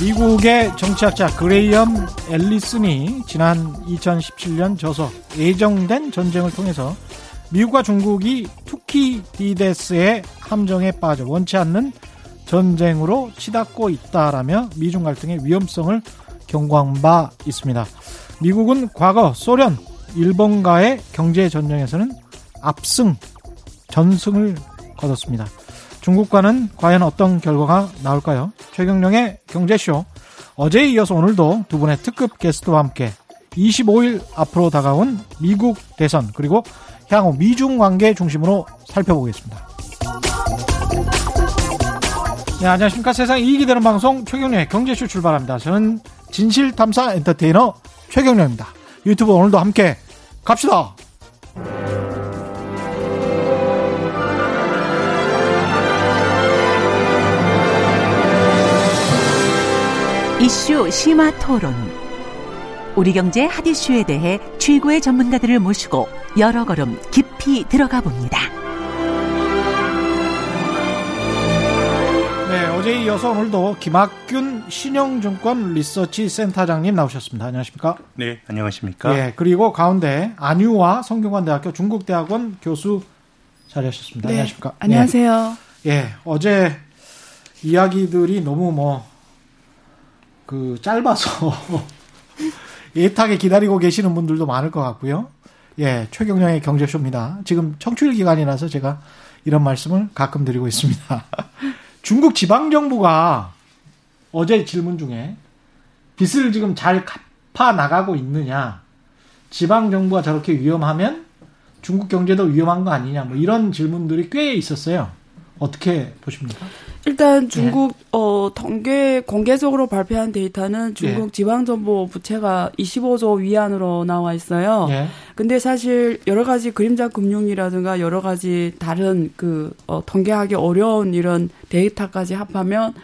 네, 미국의 정치학자 그레이엄 앨리슨이 지난 2017년 저서 예정된 전쟁을 통해서 미국과 중국이 투키디데스의 함정에 빠져 원치 않는 전쟁으로 치닫고 있다라며 미중 갈등의 위험성을 경고한 바 있습니다. 미국은 과거 소련, 일본과의 경제 전쟁에서는 압승, 전승을 거뒀습니다. 중국과는 과연 어떤 결과가 나올까요? 최경령의 경제쇼. 어제에 이어서 오늘도 두 분의 특급 게스트와 함께 25일 앞으로 다가온 미국 대선 그리고 향후 미중 관계 중심으로 살펴보겠습니다. 네, 안녕하십니까. 세상 이익이 되는 방송 최경련의 경제쇼 출발합니다. 저는 진실탐사 엔터테이너 최경련입니다. 유튜브 오늘도 함께 갑시다. 이슈 심화 토론. 우리 경제 핫 이슈에 대해 최고의 전문가들을 모시고 여러 걸음 깊이 들어가 봅니다. 네, 어제 이어서 오늘도 김학균 신영증권 리서치 센터장님 나오셨습니다. 안녕하십니까? 네, 안녕하십니까? 예, 그리고 가운데 안유화 성균관대학교 중국대학원 교수 자리하셨습니다. 네, 안녕하십니까? 안녕하세요. 예, 예, 어제 이야기들이 너무 뭐, 그, 짧아서 예탁에 기다리고 계시는 분들도 많을 것 같고요. 예, 최경영의 경제쇼입니다. 지금 청취율 기간이라서 제가 이런 말씀을 가끔 드리고 있습니다. 중국 지방 정부가 어제 질문 중에 빚을 지금 잘 갚아 나가고 있느냐, 지방 정부가 저렇게 위험하면 중국 경제도 위험한 거 아니냐, 뭐 이런 질문들이 꽤 있었어요. 어떻게 보십니까? 일단 중국 네. 어 통계 공개적으로 발표한 데이터는 중국 예. 지방정부 부채가 25조 위안으로 나와 있어요. 예. 근데 사실 여러 가지 그림자 금융이라든가 여러 가지 다른 그 어, 통계하기 어려운 이런 데이터까지 합하면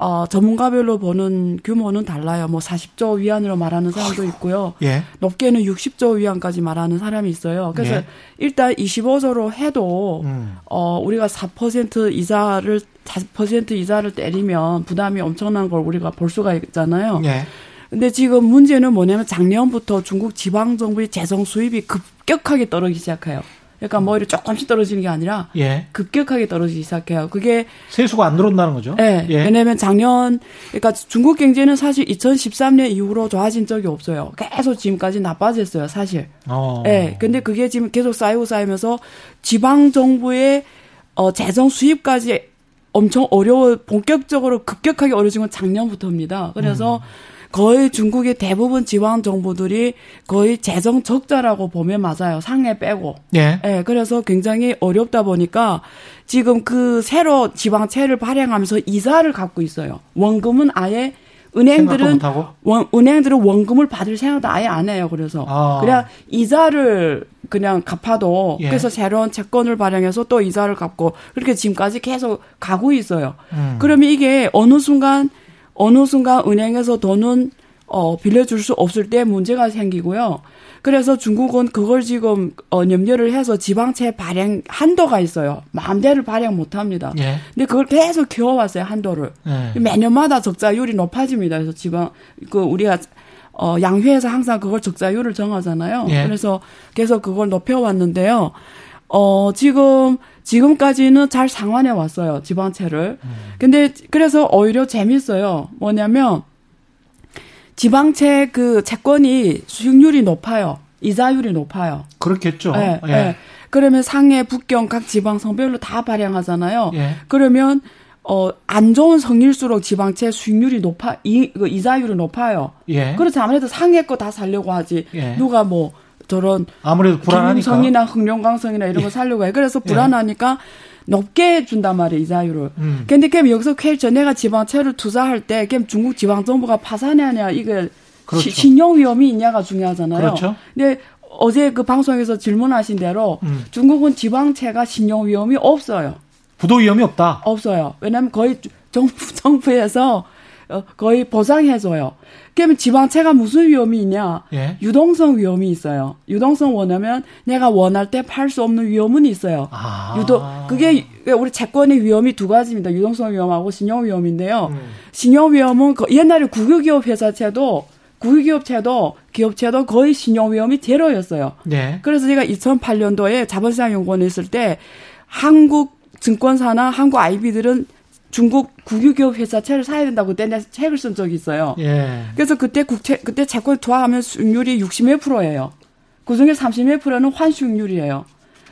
어, 전문가별로 보는 규모는 달라요. 뭐 40조 위안으로 말하는 사람도 있고요. 예. 높게는 60조 위안까지 말하는 사람이 있어요. 그래서 예. 일단 25조로 해도 음. 어, 우리가 4% 이자를 4% 이자를 때리면 부담이 엄청난 걸 우리가 볼 수가 있잖아요. 예. 근데 지금 문제는 뭐냐면 작년부터 중국 지방 정부의 재정 수입이 급격하게 떨어지기 시작해요. 그러니까 뭐 이렇게 조금씩 떨어지는 게 아니라 예. 급격하게 떨어지기 시작해요. 그게 세수가 안 들어온다는 거죠. 네. 예. 왜냐하면 작년 그러니까 중국 경제는 사실 2013년 이후로 좋아진 적이 없어요. 계속 지금까지 나빠졌어요, 사실. 어. 네. 근데 그게 지금 계속 쌓이고 쌓이면서 지방 정부의 어 재정 수입까지 엄청 어려워 본격적으로 급격하게 어려진 건 작년부터입니다. 그래서 음. 거의 중국의 대부분 지방 정부들이 거의 재정 적자라고 보면 맞아요. 상해 빼고. 예. 예. 그래서 굉장히 어렵다 보니까 지금 그 새로 지방채를 발행하면서 이자를 갖고 있어요. 원금은 아예 은행들은 원, 은행들은 원금을 받을 생각도 아예 안 해요. 그래서 아. 그냥 이자를 그냥 갚아도 예. 그래서 새로운 채권을 발행해서 또 이자를 갚고 그렇게 지금까지 계속 가고 있어요. 음. 그러면 이게 어느 순간 어느 순간 은행에서 돈은 어, 빌려줄 수 없을 때 문제가 생기고요. 그래서 중국은 그걸 지금 어, 염려를 해서 지방채 발행 한도가 있어요. 마음대로 발행 못 합니다. 예. 근데 그걸 계속 키워왔어요, 한도를. 예. 매년마다 적자율이 높아집니다. 그래서 지방, 그, 우리가 어, 양회에서 항상 그걸 적자율을 정하잖아요. 예. 그래서 계속 그걸 높여왔는데요. 어, 지금, 지금까지는 잘 상환해 왔어요. 지방채를. 음. 근데 그래서 오히려 재밌어요. 뭐냐면 지방채 그 채권이 수익률이 높아요. 이자율이 높아요. 그렇겠죠. 네, 예. 네. 그러면 상해, 북경 각 지방 성별로 다 발행하잖아요. 예. 그러면 어, 안 좋은 성일수록 지방채 수익률이 높아, 이, 그 이자율이 높아요. 예. 그렇지 아무래도 상해 거 다 살려고 하지. 예. 누가 뭐 저런 아무래도 불안하니까 성이나 흑룡강성이나 이런 거 예. 살려고 해. 그래서 예. 불안하니까 높게 준단 말이에요, 이자율을. 음. 근데 그럼 여기서 퀘일죠. 내가 지방채를 투자할 때, 그럼 중국 지방정부가 파산하냐, 이게 그렇죠. 신용 위험이 있냐가 중요하잖아요. 그렇죠. 근데 어제 그 방송에서 질문하신 대로 음. 중국은 지방채가 신용 위험이 없어요. 부도 위험이 없다. 없어요. 왜냐하면 거의 정부 정부에서 어, 거의 보상해줘요. 그러면 지방채가 무슨 위험이 있냐? 예? 유동성 위험이 있어요. 유동성 원하면 내가 원할 때 팔 수 없는 위험은 있어요. 아. 유동 그게 우리 채권의 위험이 두 가지입니다. 유동성 위험하고 신용 위험인데요. 음. 신용 위험은 그 옛날에 국유기업 회사채도 국유기업체도 기업체도 거의 신용 위험이 제로였어요. 네. 그래서 제가 2008년도에 자본시장 연구원에 있을 때 한국 증권사나 한국 IB들은 중국 국유기업 회사채를 사야 된다고 그때 내가 책을 쓴 적이 있어요. 예. 그래서 그때 국채 그때 채권 투하하면 수익률이 60몇 프로예요. 그중에 30몇 프로는 환수익률이에요.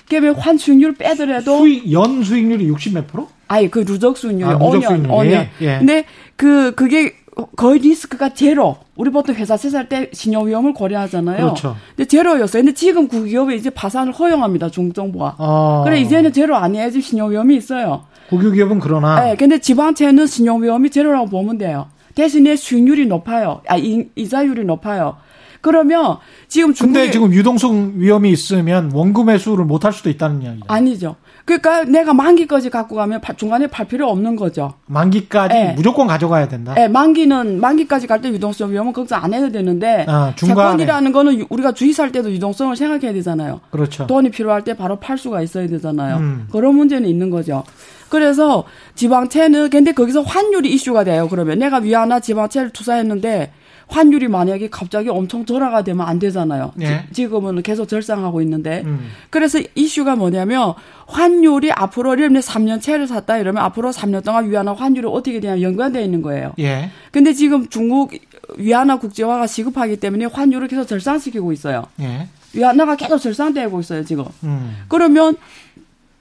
그러면 환수익률 빼더라도 수익 연 수익률이 60몇 프로? 아니 그 누적 수익률 아, 5년 5년. 예. 예. 근데 그 그게 거의 리스크가 제로. 우리 보통 회사 세살 때 신용 위험을 고려하잖아요. 그렇죠. 근데 제로였어요. 근데 지금 국유기업이 이제 파산을 허용합니다. 중정부가. 아. 그래 이제는 제로 아니에요. 지금 신용 위험이 있어요. 국유기업은 그러나. 네. 근데 지방채는 신용 위험이 제로라고 보면 돼요. 대신에 수익률이 높아요. 아 이, 이자율이 높아요. 그러면 지금 중국에 근데 지금 유동성 위험이 있으면 원금 회수를 못 할 수도 있다는 이야기죠. 아니죠. 그러니까 내가 만기까지 갖고 가면 중간에 팔 필요 없는 거죠. 만기까지 네. 무조건 가져가야 된다. 네, 만기는 만기까지 갈 때 유동성 위험은 걱정 안 해도 되는데 아, 채권이라는 거는 우리가 주식 살 때도 유동성을 생각해야 되잖아요. 그렇죠. 돈이 필요할 때 바로 팔 수가 있어야 되잖아요. 음. 그런 문제는 있는 거죠. 그래서 지방채는 근데 거기서 환율이 이슈가 돼요. 그러면 내가 위안화 지방채를 투자했는데 환율이 만약에 갑자기 엄청 절하가 되면 안 되잖아요. 예. 지, 금은 계속 절상하고 있는데. 음. 그래서 이슈가 뭐냐면 환율이 앞으로 이러면 3년 채를 샀다 이러면 앞으로 3년 동안 위안화 환율이 어떻게 되냐 연관되어 있는 거예요. 예. 근데 지금 중국 위안화 국제화가 시급하기 때문에 환율을 계속 절상시키고 있어요. 예. 위안화가 계속 절상되고 있어요, 지금. 음. 그러면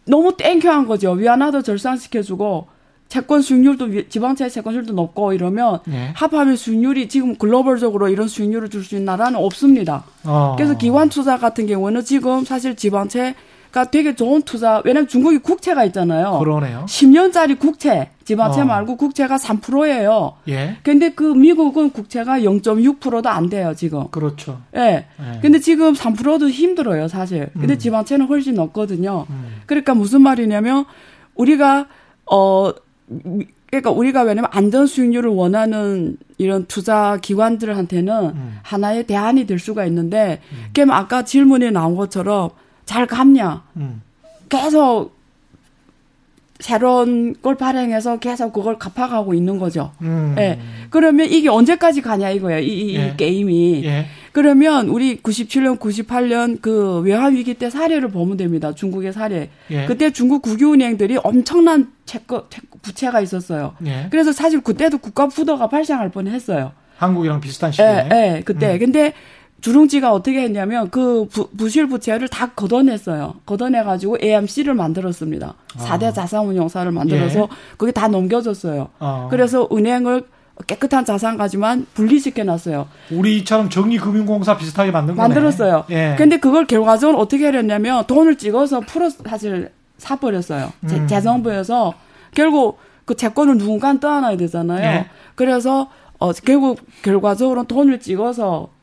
너무 땡큐한 거죠. 위안화도 절상시켜주고 채권 수익률도 지방채 채권 수익률도 높고 이러면 네. 합하면 수익률이 지금 글로벌적으로 이런 수익률을 줄 수 있는 나라는 없습니다. 어. 그래서 기관 투자 같은 경우는 지금 사실 지방채 가 되게 좋은 투자. 왜냐면 중국이 국채가 있잖아요. 그러네요. 10년짜리 국채, 지방채 어. 말고 국채가 3%예요. 예. 근데 그 미국은 국채가 0.6%도 안 돼요, 지금. 그렇죠. 예. 예. 근데 지금 3%도 힘들어요, 사실. 근데 음. 지방채는 훨씬 높거든요. 음. 그러니까 무슨 말이냐면 우리가 어 그러니까 우리가 왜냐면 안전 수익률을 원하는 이런 투자 기관들한테는 음. 하나의 대안이 될 수가 있는데, 음. 그럼 아까 질문에 나온 것처럼 잘 갚냐? 음. 계속 새로운 걸 발행해서 계속 그걸 갚아가고 있는 거죠. 음. 예. 그러면 이게 언제까지 가냐 이거예요. 이, 이, 예. 이 게임이. 예. 그러면 우리 97년, 98년 그 외환 위기 때 사례를 보면 됩니다. 중국의 사례. 예. 그때 중국 국유은행들이 엄청난 채권, 부채가 있었어요. 예. 그래서 사실 그때도 국가 부도가 발생할 뻔 했어요. 한국이랑 비슷한 시기에. 예, 예 그때. 음. 근데 주룽지가 어떻게 했냐면 그 부, 부실 부채를 다 걷어냈어요. 걷어내가지고 AMC를 만들었습니다. 아. 4대 자산운용사를 만들어서 예. 그게 다 넘겨줬어요. 아. 그래서 은행을 깨끗한 자산 가지만 분리시켜 놨어요. 우리처럼 정리금융공사 비슷하게 만든 거네. 만들었어요. 예. 근데 그걸 결과적으로 어떻게 하렸냐면 돈을 찍어서 풀어 사실 사버렸어요. 음. 재 정부에서 결국 그 채권을 누군가 떠안아야 되잖아요. 예. 그래서 어 결국 결과적으로 돈을 찍어서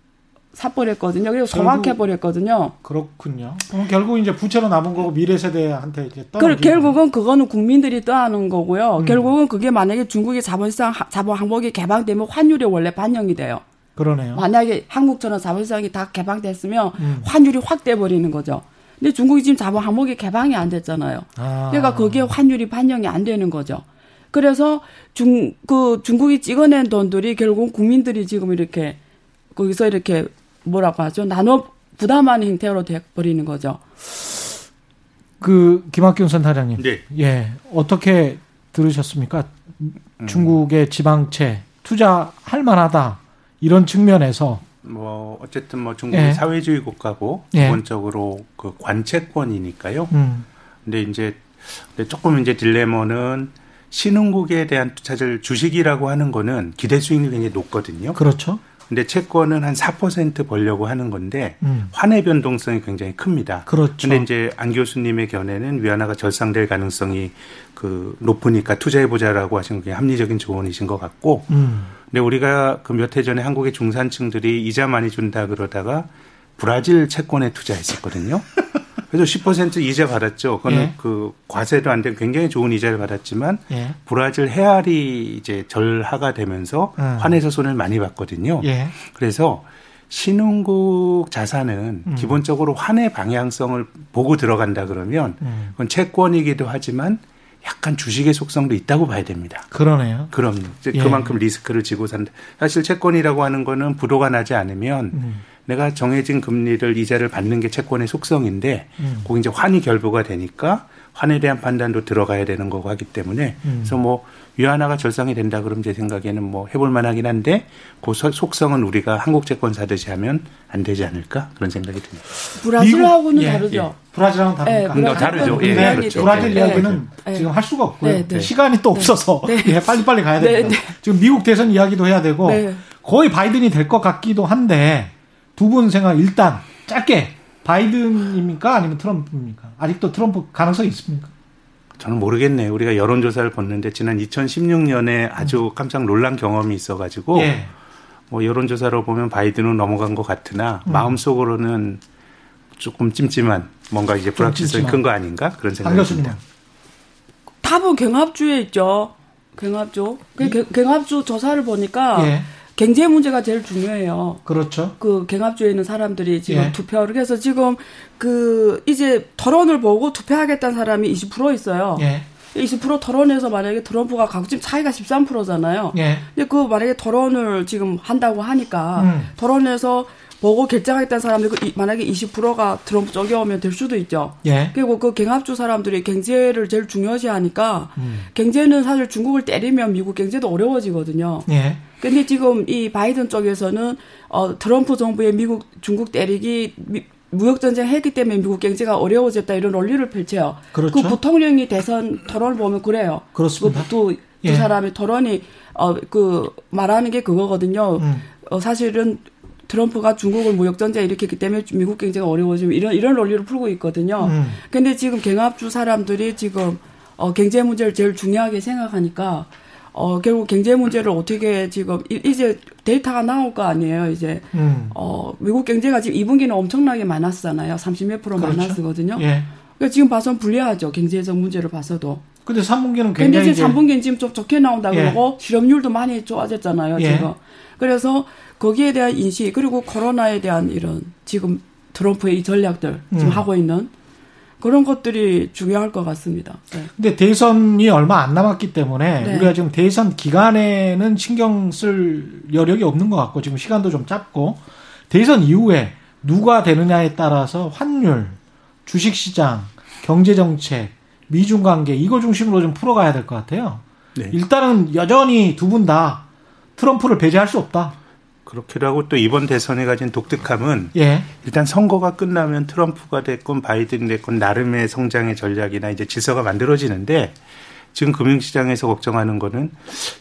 사버렸거든요. 그리고 소각해버렸거든요. 그렇군요. 그럼 결국 이제 부채로 남은 거고 미래 세대한테 이제 떠. 그, 결국은 그거는 국민들이 떠하는 거고요. 음. 결국은 그게 만약에 중국의 자본시장 자본 항목이 개방되면 환율이 원래 반영이 돼요. 그러네요. 만약에 한국처럼 자본시장이 다 개방됐으면 음. 환율이 확 돼버리는 거죠. 근데 중국이 지금 자본 항목이 개방이 안 됐잖아요. 아. 그러니까 거기에 환율이 반영이 안 되는 거죠. 그래서 중, 그 중국이 찍어낸 돈들이 결국 국민들이 지금 이렇게 거기서 이렇게 뭐라고 하죠? 나눠 부담하는 형태로 돼 버리는 거죠. 그 김학균 선사장님, 네. 예 어떻게 들으셨습니까? 음. 중국의 지방채 투자할 만하다 이런 측면에서 뭐 어쨌든 뭐 중국이 예. 사회주의 국가고 예. 기본적으로 그 관채권이니까요. 음. 근데 이제 근데 조금 이제 딜레마는 신흥국에 대한 투자를 주식이라고 하는 거는 기대 수익률이 굉장히 높거든요. 그렇죠. 근데 채권은 한 4% 벌려고 하는 건데 음. 환의 변동성이 굉장히 큽니다. 그렇죠. 근데 이제 안 교수님의 견해는 위안화가 절상될 가능성이 그 높으니까 투자해 보자라고 하신 게 합리적인 조언이신 것 같고. 음. 근데 우리가 그 몇 해 전에 한국의 중산층들이 이자 많이 준다 그러다가 브라질 채권에 투자했었거든요. 그래서 10% 이자 받았죠. 그거는 예. 그 과세도 안된 굉장히 좋은 이자를 받았지만 예. 브라질 헤알이 이제 절하가 되면서 음. 환에서 손을 많이 봤거든요. 예. 그래서 신흥국 자산은 음. 기본적으로 환의 방향성을 보고 들어간다 그러면 음. 그건 채권이기도 하지만 약간 주식의 속성도 있다고 봐야 됩니다. 그러네요. 그럼요. 예. 그만큼 리스크를 지고 산다. 사실 채권이라고 하는 거는 부도가 나지 않으면 음. 내가 정해진 금리를 이자를 받는 게 채권의 속성인데 음. 거기 이제 환이 결부가 되니까 환에 대한 판단도 들어가야 되는 거고 하기 때문에 음. 그래서 뭐 위안화가 절상이 된다 그러면 제 생각에는 뭐 해볼 만하긴 한데 그 속성은 우리가 한국 채권 사듯이 하면 안 되지 않을까 그런 생각이 듭니다. 브라질하고는 예, 다르죠. 예. 브라질하고는 다릅니까? 네, 다르죠. 예, 네, 그렇죠. 브라질 이야기는 네. 지금 할 수가 없고요. 네, 네. 시간이 또 없어서 네. 예, 빨리빨리 가야 됩니다. 네, 지금 미국 대선 이야기도 해야 되고 거의 바이든이 될 것 같기도 한데 두 분 생각 일단 짧게 바이든입니까 아니면 트럼프입니까? 아직도 트럼프 가능성이 있습니까? 저는 모르겠네요. 우리가 여론조사를 봤는데 지난 2016년에 아주 음. 깜짝 놀란 경험이 있어가지고 예. 뭐 여론조사로 보면 바이든은 넘어간 것 같으나 음. 마음속으로는 조금 찜찜한 뭔가 이제 불확실성이 큰 거 아닌가 그런 생각이 듭니다. 답은 경합주에 있죠. 경합주. 그 경합주 조사를 보니까 예. 경제 문제가 제일 중요해요. 그렇죠. 그 경합주에 있는 사람들이 지금 예. 투표를 해서 지금 그 이제 토론을 보고 투표하겠다는 사람이 20% 있어요. 예. 20% 토론에서 만약에 트럼프가 가지금 차이가 13%잖아요. 예. 근데 그 만약에 토론을 지금 한다고 하니까 음. 토론에서 보고 결정하겠다는 사람들 그 만약에 20%가 트럼프 쪽에 오면 될 수도 있죠. 예. 그리고 그 경합주 사람들이 경제를 제일 중요시하니까 음. 경제는 사실 중국을 때리면 미국 경제도 어려워지거든요. 예. 근데 지금 이 바이든 쪽에서는 어 트럼프 정부의 미국 중국 때리기 미, 무역 전쟁 했기 때문에 미국 경제가 어려워졌다 이런 논리를 펼쳐요. 그렇죠. 그 부통령이 대선 토론을 보면 그래요. 그렇습니다. 그두 예. 사람의 토론이 어 그 말하는 게 그거거든요. 음. 어 사실은 트럼프가 중국을 무역 전쟁 일으켰기 때문에 미국 경제가 어려워지면 이런 이런 논리를 풀고 있거든요. 음. 근데 지금 경합주 사람들이 지금 어 경제 문제를 제일 중요하게 생각하니까 어, 결국 경제 문제를 어떻게 지금, 이제 데이터가 나올 거 아니에요, 이제. 음. 어, 미국 경제가 지금 2분기는 엄청나게 많았잖아요. 30몇 프로 그렇죠. 많았거든요. 예. 그러니까 지금 봐서는 불리하죠. 경제적 문제를 봐서도. 근데 3분기는 굉장히. 근데 이제 3분기는 지금 좀 좋게 나온다 예. 그러고 실업률도 많이 좋아졌잖아요, 예. 지금. 그래서 거기에 대한 인식, 그리고 코로나에 대한 이런 지금 트럼프의 이 전략들 지금 음. 하고 있는 그런 것들이 중요할 것 같습니다. 네. 근데 대선이 얼마 안 남았기 때문에 네. 우리가 지금 대선 기간에는 신경 쓸 여력이 없는 것 같고 지금 시간도 좀 짧고 대선 이후에 누가 되느냐에 따라서 환율, 주식시장, 경제정책, 미중 관계 이거 중심으로 좀 풀어가야 될 것 같아요. 네. 일단은 여전히 두 분 다 트럼프를 배제할 수 없다. 그렇기도 하고 또 이번 대선에 가진 독특함은 예. 일단 선거가 끝나면 트럼프가 됐건 바이든 됐건 나름의 성장의 전략이나 이제 질서가 만들어지는데 지금 금융시장에서 걱정하는 거는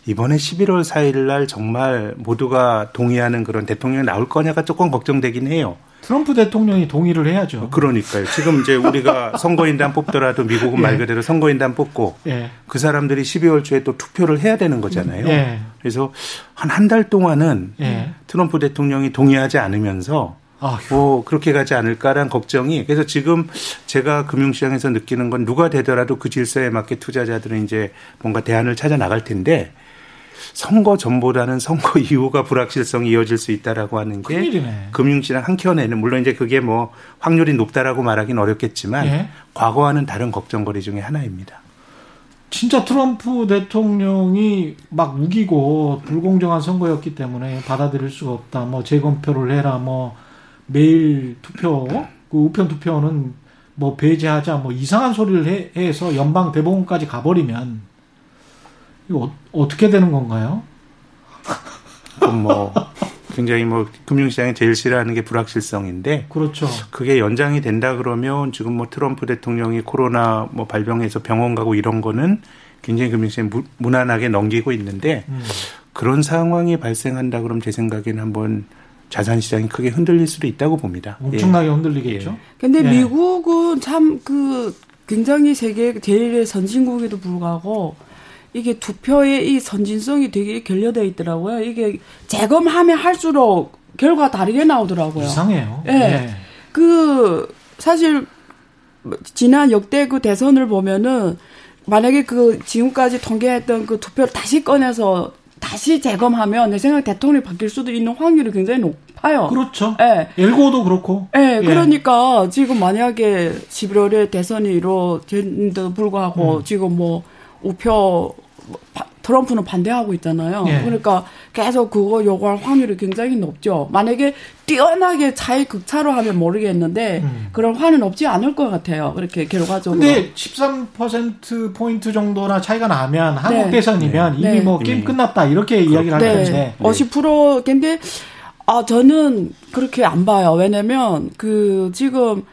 이번에 11월 4일 날 정말 모두가 동의하는 그런 대통령이 나올 거냐가 조금 걱정되긴 해요. 트럼프 대통령이 동의를 해야죠. 그러니까요. 지금 이제 우리가 선거인단 뽑더라도 미국은 예. 말 그대로 선거인단 뽑고 예. 그 사람들이 12월 초에 또 투표를 해야 되는 거잖아요. 예. 그래서 한 한 달 동안은 예. 트럼프 대통령이 동의하지 않으면서 아휴. 뭐 그렇게 가지 않을까라는 걱정이 그래서 지금 제가 금융시장에서 느끼는 건 누가 되더라도 그 질서에 맞게 투자자들은 이제 뭔가 대안을 찾아 나갈 텐데 선거 전보다는 선거 이후가 불확실성이 이어질 수 있다라고 하는 게 큰일이네. 금융시장 한켠에는 물론 이제 그게 뭐 확률이 높다라고 말하기는 어렵겠지만 예? 과거와는 다른 걱정거리 중에 하나입니다. 진짜 트럼프 대통령이 막 우기고 불공정한 선거였기 때문에 받아들일 수가 없다. 뭐 재검표를 해라. 뭐 매일 투표, 그 우편 투표는 뭐 배제하자. 뭐 이상한 소리를 해, 해서 연방 대법원까지 가버리면 이거 어, 떻게 되는 건가요? 뭐 굉장히 뭐 금융시장이 제일 싫어하는 게 불확실성인데 그렇죠. 그게 연장이 된다 그러면 지금 뭐 트럼프 대통령이 코로나 뭐 발병해서 병원 가고 이런 거는 굉장히 금융시장 무난하게 넘기고 있는데 음. 그런 상황이 발생한다 그러면 제 생각에는 한번 자산 시장이 크게 흔들릴 수도 있다고 봅니다. 엄청나게 예. 흔들리겠죠. 예. 근데 예. 미국은 참 그 굉장히 세계 제일 선진국에도 불구하고 이게 투표의 이 선진성이 되게 결여되어 있더라고요. 이게 재검하면 할수록 결과가 다르게 나오더라고요. 이상해요. 예. 네. 그 사실 지난 역대 그 대선을 보면은 만약에 그 지금까지 통계했던 그 투표를 다시 꺼내서 다시 재검하면 내 생각에 대통령이 바뀔 수도 있는 확률이 굉장히 높아요. 그렇죠. 예. 엘고도 그렇고. 예. 예. 그러니까 지금 만약에 11월에 대선이 이루어진데도 불구하고 음. 지금 뭐 우표 트럼프는 반대하고 있잖아요. 예. 그러니까 계속 그거 요구할 확률이 굉장히 높죠. 만약에 뛰어나게 차이 극차로 하면 모르겠는데 음. 그런 화는 없지 않을 것 같아요. 그렇게 결과적으로. 근데 13% 포인트 정도나 차이가 나면 한국 네. 대선이면 네. 이미 네. 뭐 게임 끝났다 이렇게 이야기를 하는데. 네. 50% 근데 아 저는 그렇게 안 봐요. 왜냐면 그 지금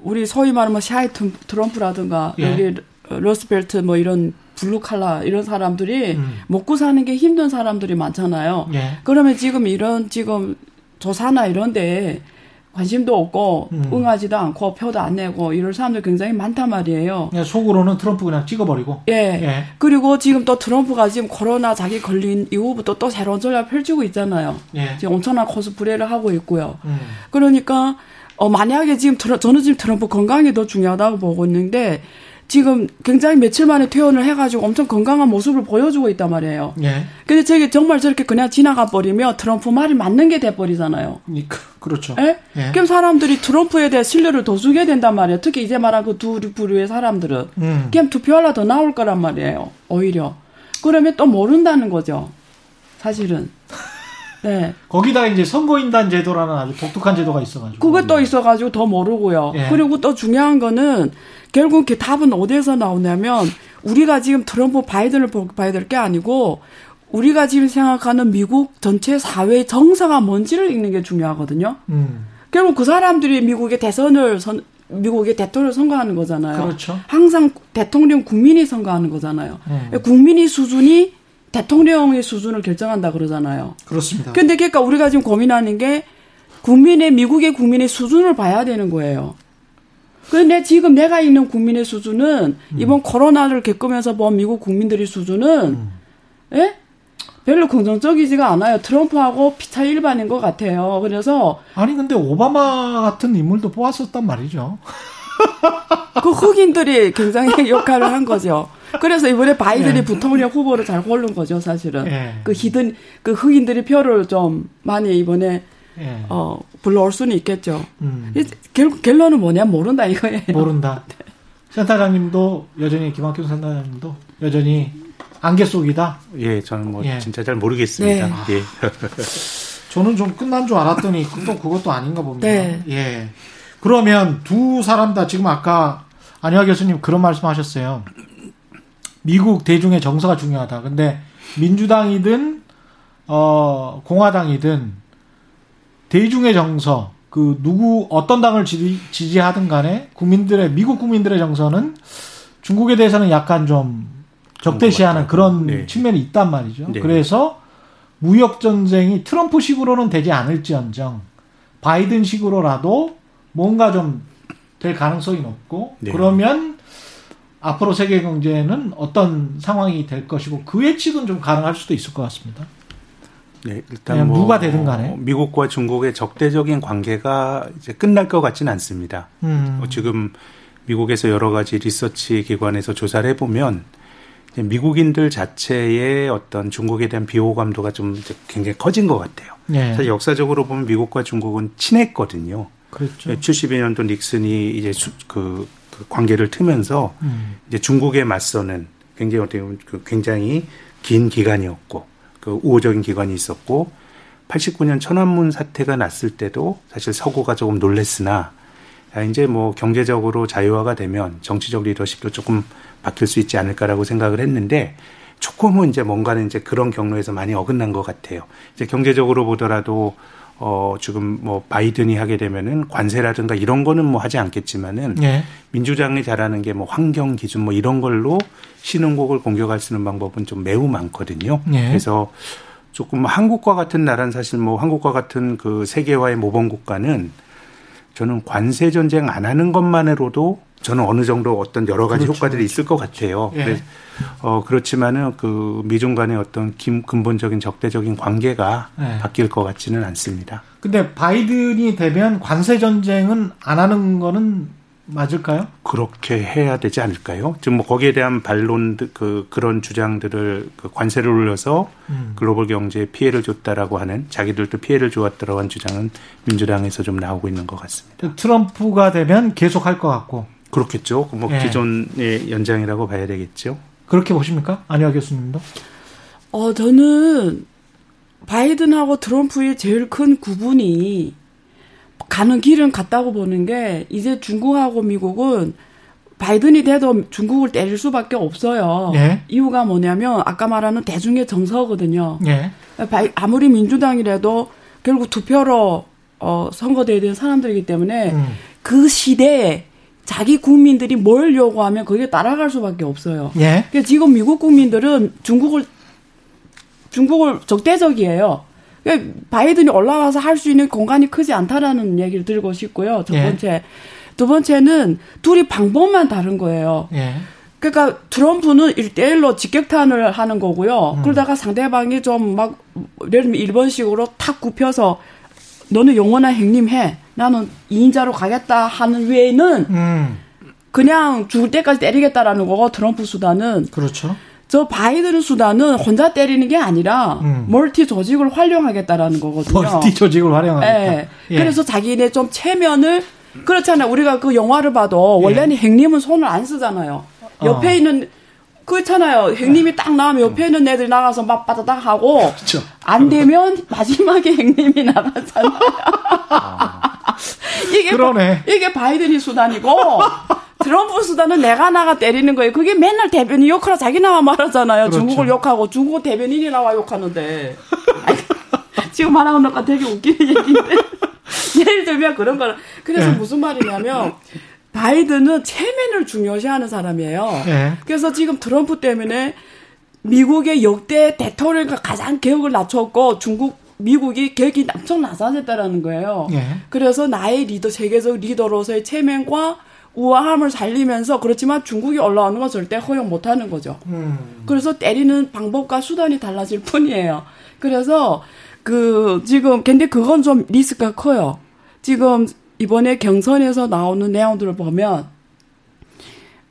우리 소위 말하면 뭐 shy 트럼프라든가 예. 여기 러스트벨트 뭐 이런 블루 칼라 이런 사람들이 음. 먹고 사는 게 힘든 사람들이 많잖아요. 예. 그러면 지금 이런 지금 조사나 이런데 관심도 없고 음. 응하지도 않고 표도 안 내고 이럴 사람들 굉장히 많단 말이에요. 예, 속으로는 트럼프 그냥 찍어버리고. 예. 예. 그리고 지금 또 트럼프가 지금 코로나 자기 걸린 이후부터 또 새로운 전략 펼치고 있잖아요. 예. 지금 엄청난 코스프레를 하고 있고요. 음. 그러니까 어 만약에 지금 트러, 저는 지금 트럼프 건강이 더 중요하다고 보고 있는데 지금 굉장히 며칠 만에 퇴원을 해가지고 엄청 건강한 모습을 보여주고 있단 말이에요. 예. 근데 저게 정말 저렇게 그냥 지나가 버리면 트럼프 말이 맞는 게 돼버리잖아요. 그, 그렇죠. 예? 예. 그럼 사람들이 트럼프에 대해 신뢰를 더 주게 된단 말이에요. 특히 이제 말한 그 두 부류의 사람들은. 음. 그냥 투표하려 더 나올 거란 말이에요. 오히려. 그러면 또 모른다는 거죠. 사실은. 네. 거기다 이제 선거인단 제도라는 아주 독특한 제도가 있어가지고. 또 있어가지고 더 모르고요. 예. 그리고 또 중요한 거는 결국 그 답은 어디에서 나오냐면 우리가 지금 트럼프 바이든을 봐야 될 게 아니고 우리가 지금 생각하는 미국 전체 사회 정서가 뭔지를 읽는 게 중요하거든요. 음. 결국 그 사람들이 미국의 대선을 선, 미국의 대통령을 선거하는 거잖아요. 그렇죠. 항상 대통령 국민이 선거하는 거잖아요. 음. 국민의 수준이 대통령의 수준을 결정한다 그러잖아요. 그렇습니다. 근데 그러니까 우리가 지금 고민하는 게 국민의 미국의 국민의 수준을 봐야 되는 거예요. 그런데 지금 내가 있는 국민의 수준은 음. 이번 코로나를 겪으면서 본 미국 국민들의 수준은 음. 예? 별로 긍정적이지가 않아요. 트럼프하고 피차 일반인 것 같아요. 그래서 아니 근데 오바마 같은 인물도 뽑았었단 말이죠. 그 흑인들이 굉장히 역할을 한 거죠. 그래서 이번에 바이든이 예. 부통령 후보를 잘 고른 거죠, 사실은. 예. 그 히든 그 흑인들이 표를 좀 많이 이번에 예. 어, 불러올 수는 있겠죠. 음. 결국 결론은 뭐냐 모른다 이거예요. 모른다. 네. 센터장님도 여전히 김학균 센터장님도 여전히 안개 속이다. 예, 저는 뭐 예. 진짜 잘 모르겠습니다. 네. 예. 저는 좀 끝난 줄 알았더니 또 그것도 아닌가 봅니다. 네. 예. 그러면 두 사람 다 지금 아까 안효아 교수님 그런 말씀하셨어요. 미국 대중의 정서가 중요하다. 근데 민주당이든 어 공화당이든 대중의 정서, 그 누구 어떤 당을 지지, 지지하든 간에 국민들의 미국 국민들의 정서는 중국에 대해서는 약간 좀 적대시하는 그런 네. 측면이 있단 말이죠. 네. 그래서 무역 전쟁이 트럼프식으로는 되지 않을지언정 바이든식으로라도 뭔가 좀 될 가능성이 높고 네. 그러면 앞으로 세계 경제는 어떤 상황이 될 것이고 그 예측은 좀 가능할 수도 있을 것 같습니다. 네, 일단 뭐 누가 되든 간에 미국과 중국의 적대적인 관계가 이제 끝날 것 같지는 않습니다. 음. 어, 지금 미국에서 여러 가지 리서치 기관에서 조사를 해보면 미국인들 자체의 어떤 중국에 대한 비호감도가 좀 굉장히 커진 것 같아요. 네. 사실 역사적으로 보면 미국과 중국은 친했거든요. 그렇죠. 72년도 닉슨이 이제 그, 그 관계를 트면서 음. 이제 중국에 맞서는 굉장히 어떻게 보면 그 굉장히 긴 기간이었고 그 우호적인 기관이 있었고 89년 천안문 사태가 났을 때도 사실 서구가 조금 놀랬으나 이제 뭐 경제적으로 자유화가 되면 정치적 리더십도 조금 바뀔 수 있지 않을까라고 생각을 했는데 조금은 이제 뭔가는 이제 그런 경로에서 많이 어긋난 것 같아요. 이제 경제적으로 보더라도 어 지금 뭐 바이든이 하게 되면은 관세라든가 이런 거는 뭐 하지 않겠지만은 네. 민주당이 잘하는 게 뭐 환경 기준 뭐 이런 걸로 신흥국을 공격할 수 있는 방법은 좀 매우 많거든요. 네. 그래서 조금 한국과 같은 나라는 사실 뭐 한국과 같은 그 세계화의 모범 국가는 저는 관세 전쟁 안 하는 것만으로도 저는 어느 정도 어떤 여러 가지 그렇죠. 효과들이 있을 것 같아요. 예. 그래서 어 그렇지만은 그 미중 간의 어떤 기, 근본적인 적대적인 관계가 예. 바뀔 것 같지는 않습니다. 근데 바이든이 되면 관세 전쟁은 안 하는 거는 맞을까요? 그렇게 해야 되지 않을까요? 지금 뭐 거기에 대한 반론 그 그런 주장들을 그 관세를 올려서 음. 글로벌 경제에 피해를 줬다라고 하는 자기들도 피해를 주었다라고 하는 주장은 민주당에서 좀 나오고 있는 것 같습니다. 트럼프가 되면 계속 할 것 같고 그렇겠죠. 뭐 네. 기존의 연장이라고 봐야 되겠죠. 그렇게 보십니까? 안희아 교수님도? 어 저는 바이든하고 트럼프의 제일 큰 구분이 가는 길은 같다고 보는 게 이제 중국하고 미국은 바이든이 돼도 중국을 때릴 수밖에 없어요. 예. 이유가 뭐냐면 아까 말하는 대중의 정서거든요. 예. 아무리 민주당이라도 결국 투표로 어, 선거돼야 되는 사람들이기 때문에 음. 그 시대에 자기 국민들이 뭘 요구하면 거기에 따라갈 수밖에 없어요. 예. 그러니까 지금 미국 국민들은 중국을 중국을 적대적이에요. 그러니까 바이든이 올라와서 할 수 있는 공간이 크지 않다라는 얘기를 들고 싶고요. 첫 예. 번째. 예. 두 번째는 둘이 방법만 다른 거예요. 예. 그러니까 트럼프는 1대1로 직격탄을 하는 거고요. 음. 그러다가 상대방이 좀 막, 예를 들면 일본식으로 탁 굽혀서 너는 영원한 행님 해. 나는 2인자로 가겠다 하는 외에는 음. 그냥 죽을 때까지 때리겠다라는 거고 트럼프 수단은. 그렇죠. 저 바이든 수단은 혼자 때리는 게 아니라 음. 멀티 조직을 활용하겠다라는 거거든요. 멀티 조직을 활용하겠다. 네. 예. 그래서 자기네 좀 체면을 그렇잖아요. 우리가 그 영화를 봐도 원래는 예. 행님은 손을 안 쓰잖아요. 옆에 어. 있는 그렇잖아요. 행님이 딱 나오면 옆에 있는 애들 나가서 막 빠다닥 하고 그렇죠. 안 되면 마지막에 행님이 나가잖아요. 아. 이게 그러네. 이게 바이든이 수단이고 트럼프 수단은 내가 나가 때리는 거예요. 그게 맨날 대변인 욕하라 자기 나와 말하잖아요. 그렇죠. 중국을 욕하고 중국 대변인이 나와 욕하는데. 지금 말하는 것과 되게 웃기는 얘기인데. 예를 들면 그런 거는. 그래서 네. 무슨 말이냐면 바이든은 체면을 중요시하는 사람이에요. 네. 그래서 지금 트럼프 때문에 미국의 역대 대통령과 가장 개혁을 낮췄고 중국 미국이 개혁이 엄청 낮아졌다라는 거예요. 네. 그래서 나의 리더 세계적 리더로서의 체면과 우아함을 살리면서 그렇지만 중국이 올라오는 건 절대 허용 못 하는 거죠. 음. 그래서 때리는 방법과 수단이 달라질 뿐이에요. 그래서 그 지금 근데 그건 좀 리스크가 커요. 지금 이번에 경선에서 나오는 내용들을 보면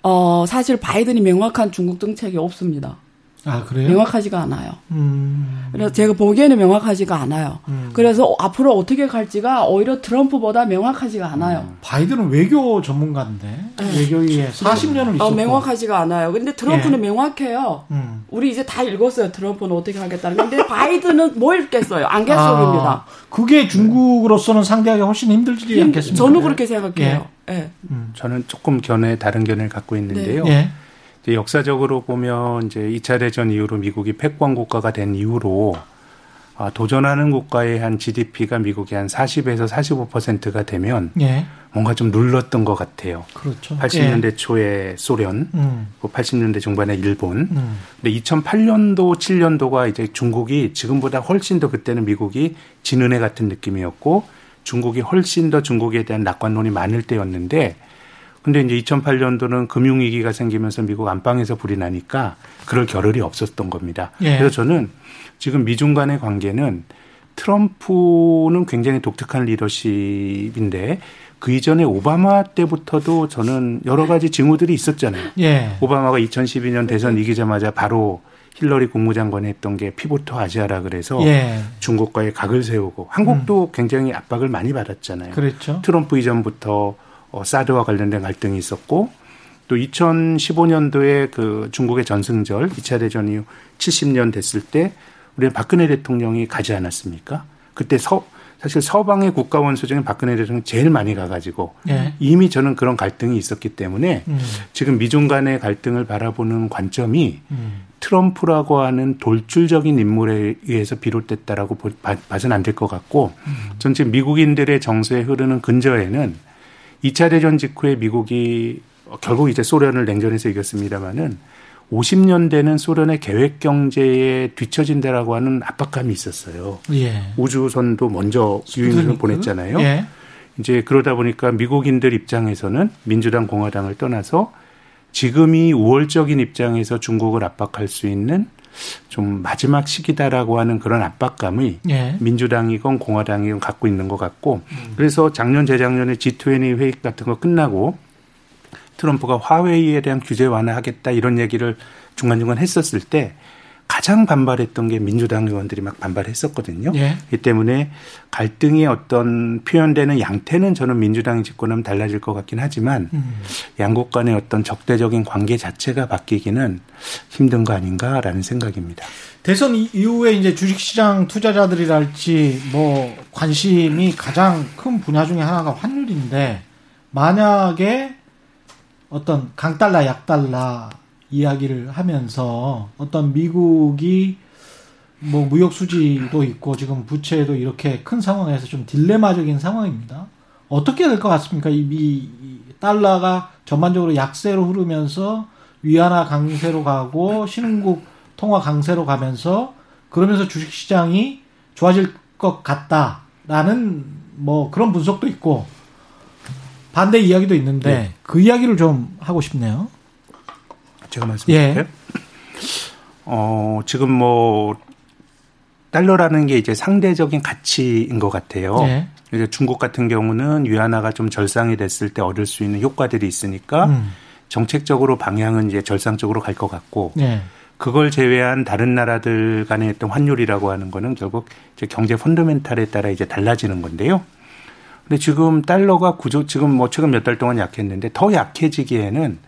어 사실 바이든이 명확한 중국 정책이 없습니다. 아, 그래요? 명확하지가 않아요. 음. 그래서 제가 보기에는 명확하지가 않아요. 음. 그래서 앞으로 어떻게 갈지가 오히려 트럼프보다 명확하지가 않아요. 음. 바이든은 외교 전문가인데 네. 외교에 40년을 어, 있었고. 어, 명확하지가 않아요. 근데 트럼프는 예. 명확해요. 음. 우리 이제 다 읽었어요. 트럼프는 어떻게 하겠다는. 근데 바이든은 뭐 읽겠어요? 안갯속입니다. 아, 그게 중국으로서는 상대하기 훨씬 힘들지 힘, 않겠습니까? 저는 그렇게 생각해요. 예. 예. 음. 저는 조금 견해 다른 견해를 갖고 있는데요. 네. 예. 역사적으로 보면 이제 2차 대전 이후로 미국이 패권 국가가 된 이후로 아, 도전하는 국가의 한 GDP가 미국이 한 40에서 45%가 되면 예. 뭔가 좀 눌렀던 것 같아요. 그렇죠. 80년대 예. 초에 소련, 음. 80년대 중반에 일본. 음. 근데 2008년도, 7년도가 이제 중국이 지금보다 훨씬 더 그때는 미국이 진은혜 같은 느낌이었고 중국이 훨씬 더 중국에 대한 낙관론이 많을 때였는데 근데 이제 2008년도는 금융위기가 생기면서 미국 안방에서 불이 나니까 그럴 겨를이 없었던 겁니다. 예. 그래서 저는 지금 미중 간의 관계는 트럼프는 굉장히 독특한 리더십인데 그 이전에 오바마 때부터도 저는 여러 가지 징후들이 있었잖아요. 예. 오바마가 2012년 대선 이기자마자 바로 힐러리 국무장관이 했던 게 피보터 아시아라 그래서 예. 중국과의 각을 세우고 한국도 음. 굉장히 압박을 많이 받았잖아요. 그렇죠. 트럼프 이전부터 어, 사드와 관련된 갈등이 있었고 또 2015년도에 그 중국의 전승절 2차 대전 이후 70년 됐을 때 우리는 박근혜 대통령이 가지 않았습니까? 그때 서 사실 서방의 국가 원수 중에 박근혜 대통령이 제일 많이 가가지고 네. 이미 저는 그런 갈등이 있었기 때문에 음. 지금 미중 간의 갈등을 바라보는 관점이 음. 트럼프라고 하는 돌출적인 인물에 의해서 비롯됐다라고 봐서는 안 될 것 같고 음. 전 지금 미국인들의 정서에 흐르는 근저에는 2차 대전 직후에 미국이 결국 이제 소련을 냉전에서 이겼습니다마는 50년대는 소련의 계획 경제에 뒤처진다라고 하는 압박감이 있었어요. 예. 우주선도 먼저 유인을 보냈잖아요. 예. 이제 그러다 보니까 미국인들 입장에서는 민주당 공화당을 떠나서 지금이 우월적인 입장에서 중국을 압박할 수 있는 좀 마지막 시기다라고 하는 그런 압박감이 예. 민주당이건 공화당이건 갖고 있는 것 같고 음. 그래서 작년 재작년에 G20 회의 같은 거 끝나고 트럼프가 화웨이에 대한 규제 완화하겠다 이런 얘기를 중간중간 했었을 때 가장 반발했던 게 민주당 의원들이 막 반발했었거든요. 예. 이 때문에 갈등이 어떤 표현되는 양태는 저는 민주당이 집권하면 달라질 것 같긴 하지만 음. 양국 간의 어떤 적대적인 관계 자체가 바뀌기는 힘든 거 아닌가라는 생각입니다. 대선 이후에 이제 주식시장 투자자들이랄지 뭐 관심이 가장 큰 분야 중에 하나가 환율인데 만약에 어떤 강달러 약달러 이야기를 하면서 어떤 미국이 뭐 무역 수지도 있고 지금 부채도 이렇게 큰 상황에서 좀 딜레마적인 상황입니다. 어떻게 될 것 같습니까? 이, 미 달러가 전반적으로 약세로 흐르면서 위안화 강세로 가고 신흥국 통화 강세로 가면서 그러면서 주식 시장이 좋아질 것 같다라는 뭐 그런 분석도 있고 반대 이야기도 있는데 네. 그 이야기를 좀 하고 싶네요. 제가 말씀드릴게요. 예. 어, 지금 뭐 달러라는 게 이제 상대적인 가치인 것 같아요. 예. 이제 중국 같은 경우는 위안화가 좀 절상이 됐을 때 얻을 수 있는 효과들이 있으니까 음. 정책적으로 방향은 이제 절상적으로 갈 것 같고 예. 그걸 제외한 다른 나라들 간의 어떤 환율이라고 하는 거는 결국 이제 경제 펀더멘탈에 따라 이제 달라지는 건데요. 근데 지금 달러가 구조 지금 뭐 최근 몇 달 동안 약했는데 더 약해지기에는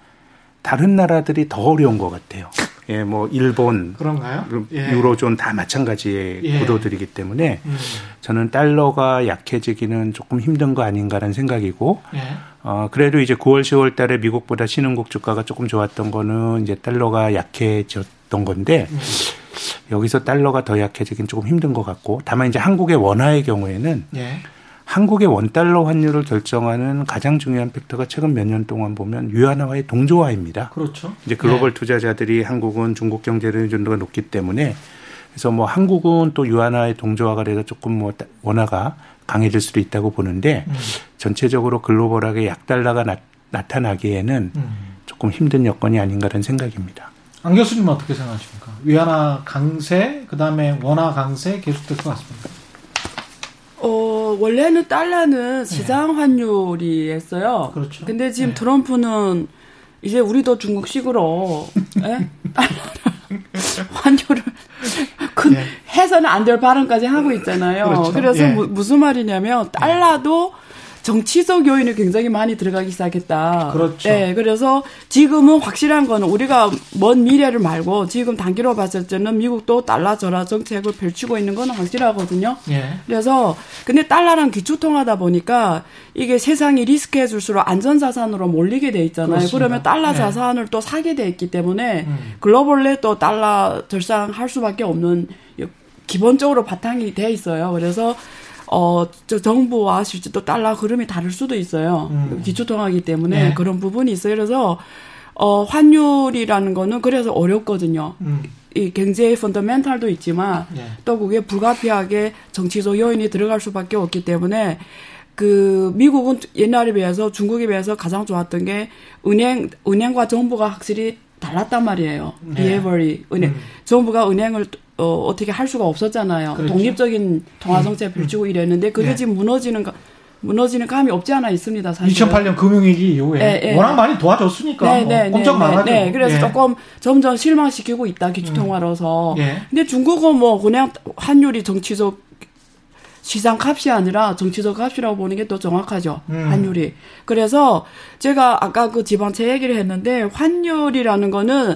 다른 나라들이 더 어려운 것 같아요. 예, 뭐 일본, 그런가요? 예. 유로존 다 마찬가지의 예. 구도들이기 때문에 음. 저는 달러가 약해지기는 조금 힘든 거 아닌가라는 생각이고, 예. 어 그래도 이제 9월, 10월달에 미국보다 신흥국 주가가 조금 좋았던 거는 이제 달러가 약해졌던 건데 음. 여기서 달러가 더 약해지긴 조금 힘든 것 같고, 다만 이제 한국의 원화의 경우에는. 예. 한국의 원달러 환율을 결정하는 가장 중요한 팩터가 최근 몇 년 동안 보면 위안화와의 동조화입니다. 그렇죠. 이제 글로벌 네. 투자자들이 한국은 중국 경제를 의존도가 높기 때문에 그래서 뭐 한국은 또 유한화의 동조화가 돼서 조금 뭐 원화가 강해질 수도 있다고 보는데 음. 전체적으로 글로벌하게 약달러가 나, 타나기에는 음. 조금 힘든 여건이 아닌가라는 생각입니다. 안 교수님 어떻게 생각하십니까? 위안화 강세, 그 다음에 원화 강세 계속될 것 같습니다. 어, 원래는 달러는 네. 시장 환율이었어요. 그렇죠. 근데 지금 네. 트럼프는 이제 우리도 중국식으로 예? 환율을 큰 네. 해서는 안 될 발언까지 하고 있잖아요. 그렇죠. 그래서 예. 무슨 말이냐면 달러도 네. 정치적 요인이 굉장히 많이 들어가기 시작했다. 그렇죠. 네, 그래서 지금은 확실한 거는 우리가 먼 미래를 말고 지금 단기로 봤을 때는 미국도 달러 절하 정책을 펼치고 있는 건 확실하거든요. 예. 그래서 근데 달러랑 기초통하다 보니까 이게 세상이 리스크해질수록 안전자산으로 몰리게 돼 있잖아요. 그렇습니다. 그러면 달러 예. 자산을 또 사게 돼 있기 때문에 음. 글로벌에 또 달러 절상할 수밖에 없는 기본적으로 바탕이 돼 있어요. 그래서 어, 저 정부와 실제 또 달러 흐름이 다를 수도 있어요. 음. 기초통화기 때문에 네. 그런 부분이 있어요. 그래서 어, 환율이라는 거는 그래서 어렵거든요. 음. 이 경제의 펀더멘탈도 있지만 네. 또 그게 불가피하게 정치적 요인이 들어갈 수밖에 없기 때문에 그 미국은 옛날에 비해서 중국에 비해서 가장 좋았던 게 은행 은행과 정부가 확실히 달랐단 말이에요. 네. 비에버리 은행 음. 정부가 은행을 어, 어떻게 할 수가 없었잖아요. 그렇죠. 독립적인 통화 정책 을 펼치고 음. 이랬는데 그게 네. 지금 무너지는 거 무너지는 감이 없지 않아 있습니다. 사실. 2008년 금융위기 이후에 네, 네. 워낙 많이 도와줬으니까 네, 네, 뭐 엄청 많아죠. 네, 그래서 예. 조금 점점 실망시키고 있다 기초통화로서. 음. 예. 근데 중국은 뭐 그냥 환율이 정치적 시장 값이 아니라 정치적 값이라고 보는 게더 정확하죠. 음. 환율이. 그래서 제가 아까 그 지방채 얘기를 했는데 환율이라는 거는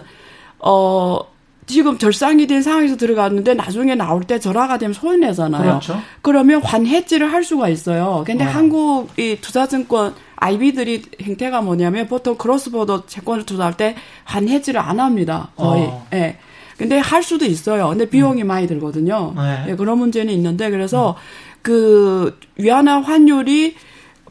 어 지금 절상이 된 상황에서 들어갔는데 나중에 나올 때 절하가 되면 손해잖아요. 그렇죠. 그러면 환해지를 할 수가 있어요. 근데 어. 한국 이 투자증권 IB들이 행태가 뭐냐면 보통 크로스보더 채권을 투자할 때 환해지를 안 합니다. 거의. 어. 예. 네. 근데 할 수도 있어요. 근데 비용이 음. 많이 들거든요. 네. 네, 그런 문제는 있는데 그래서 음. 그 위안화 환율이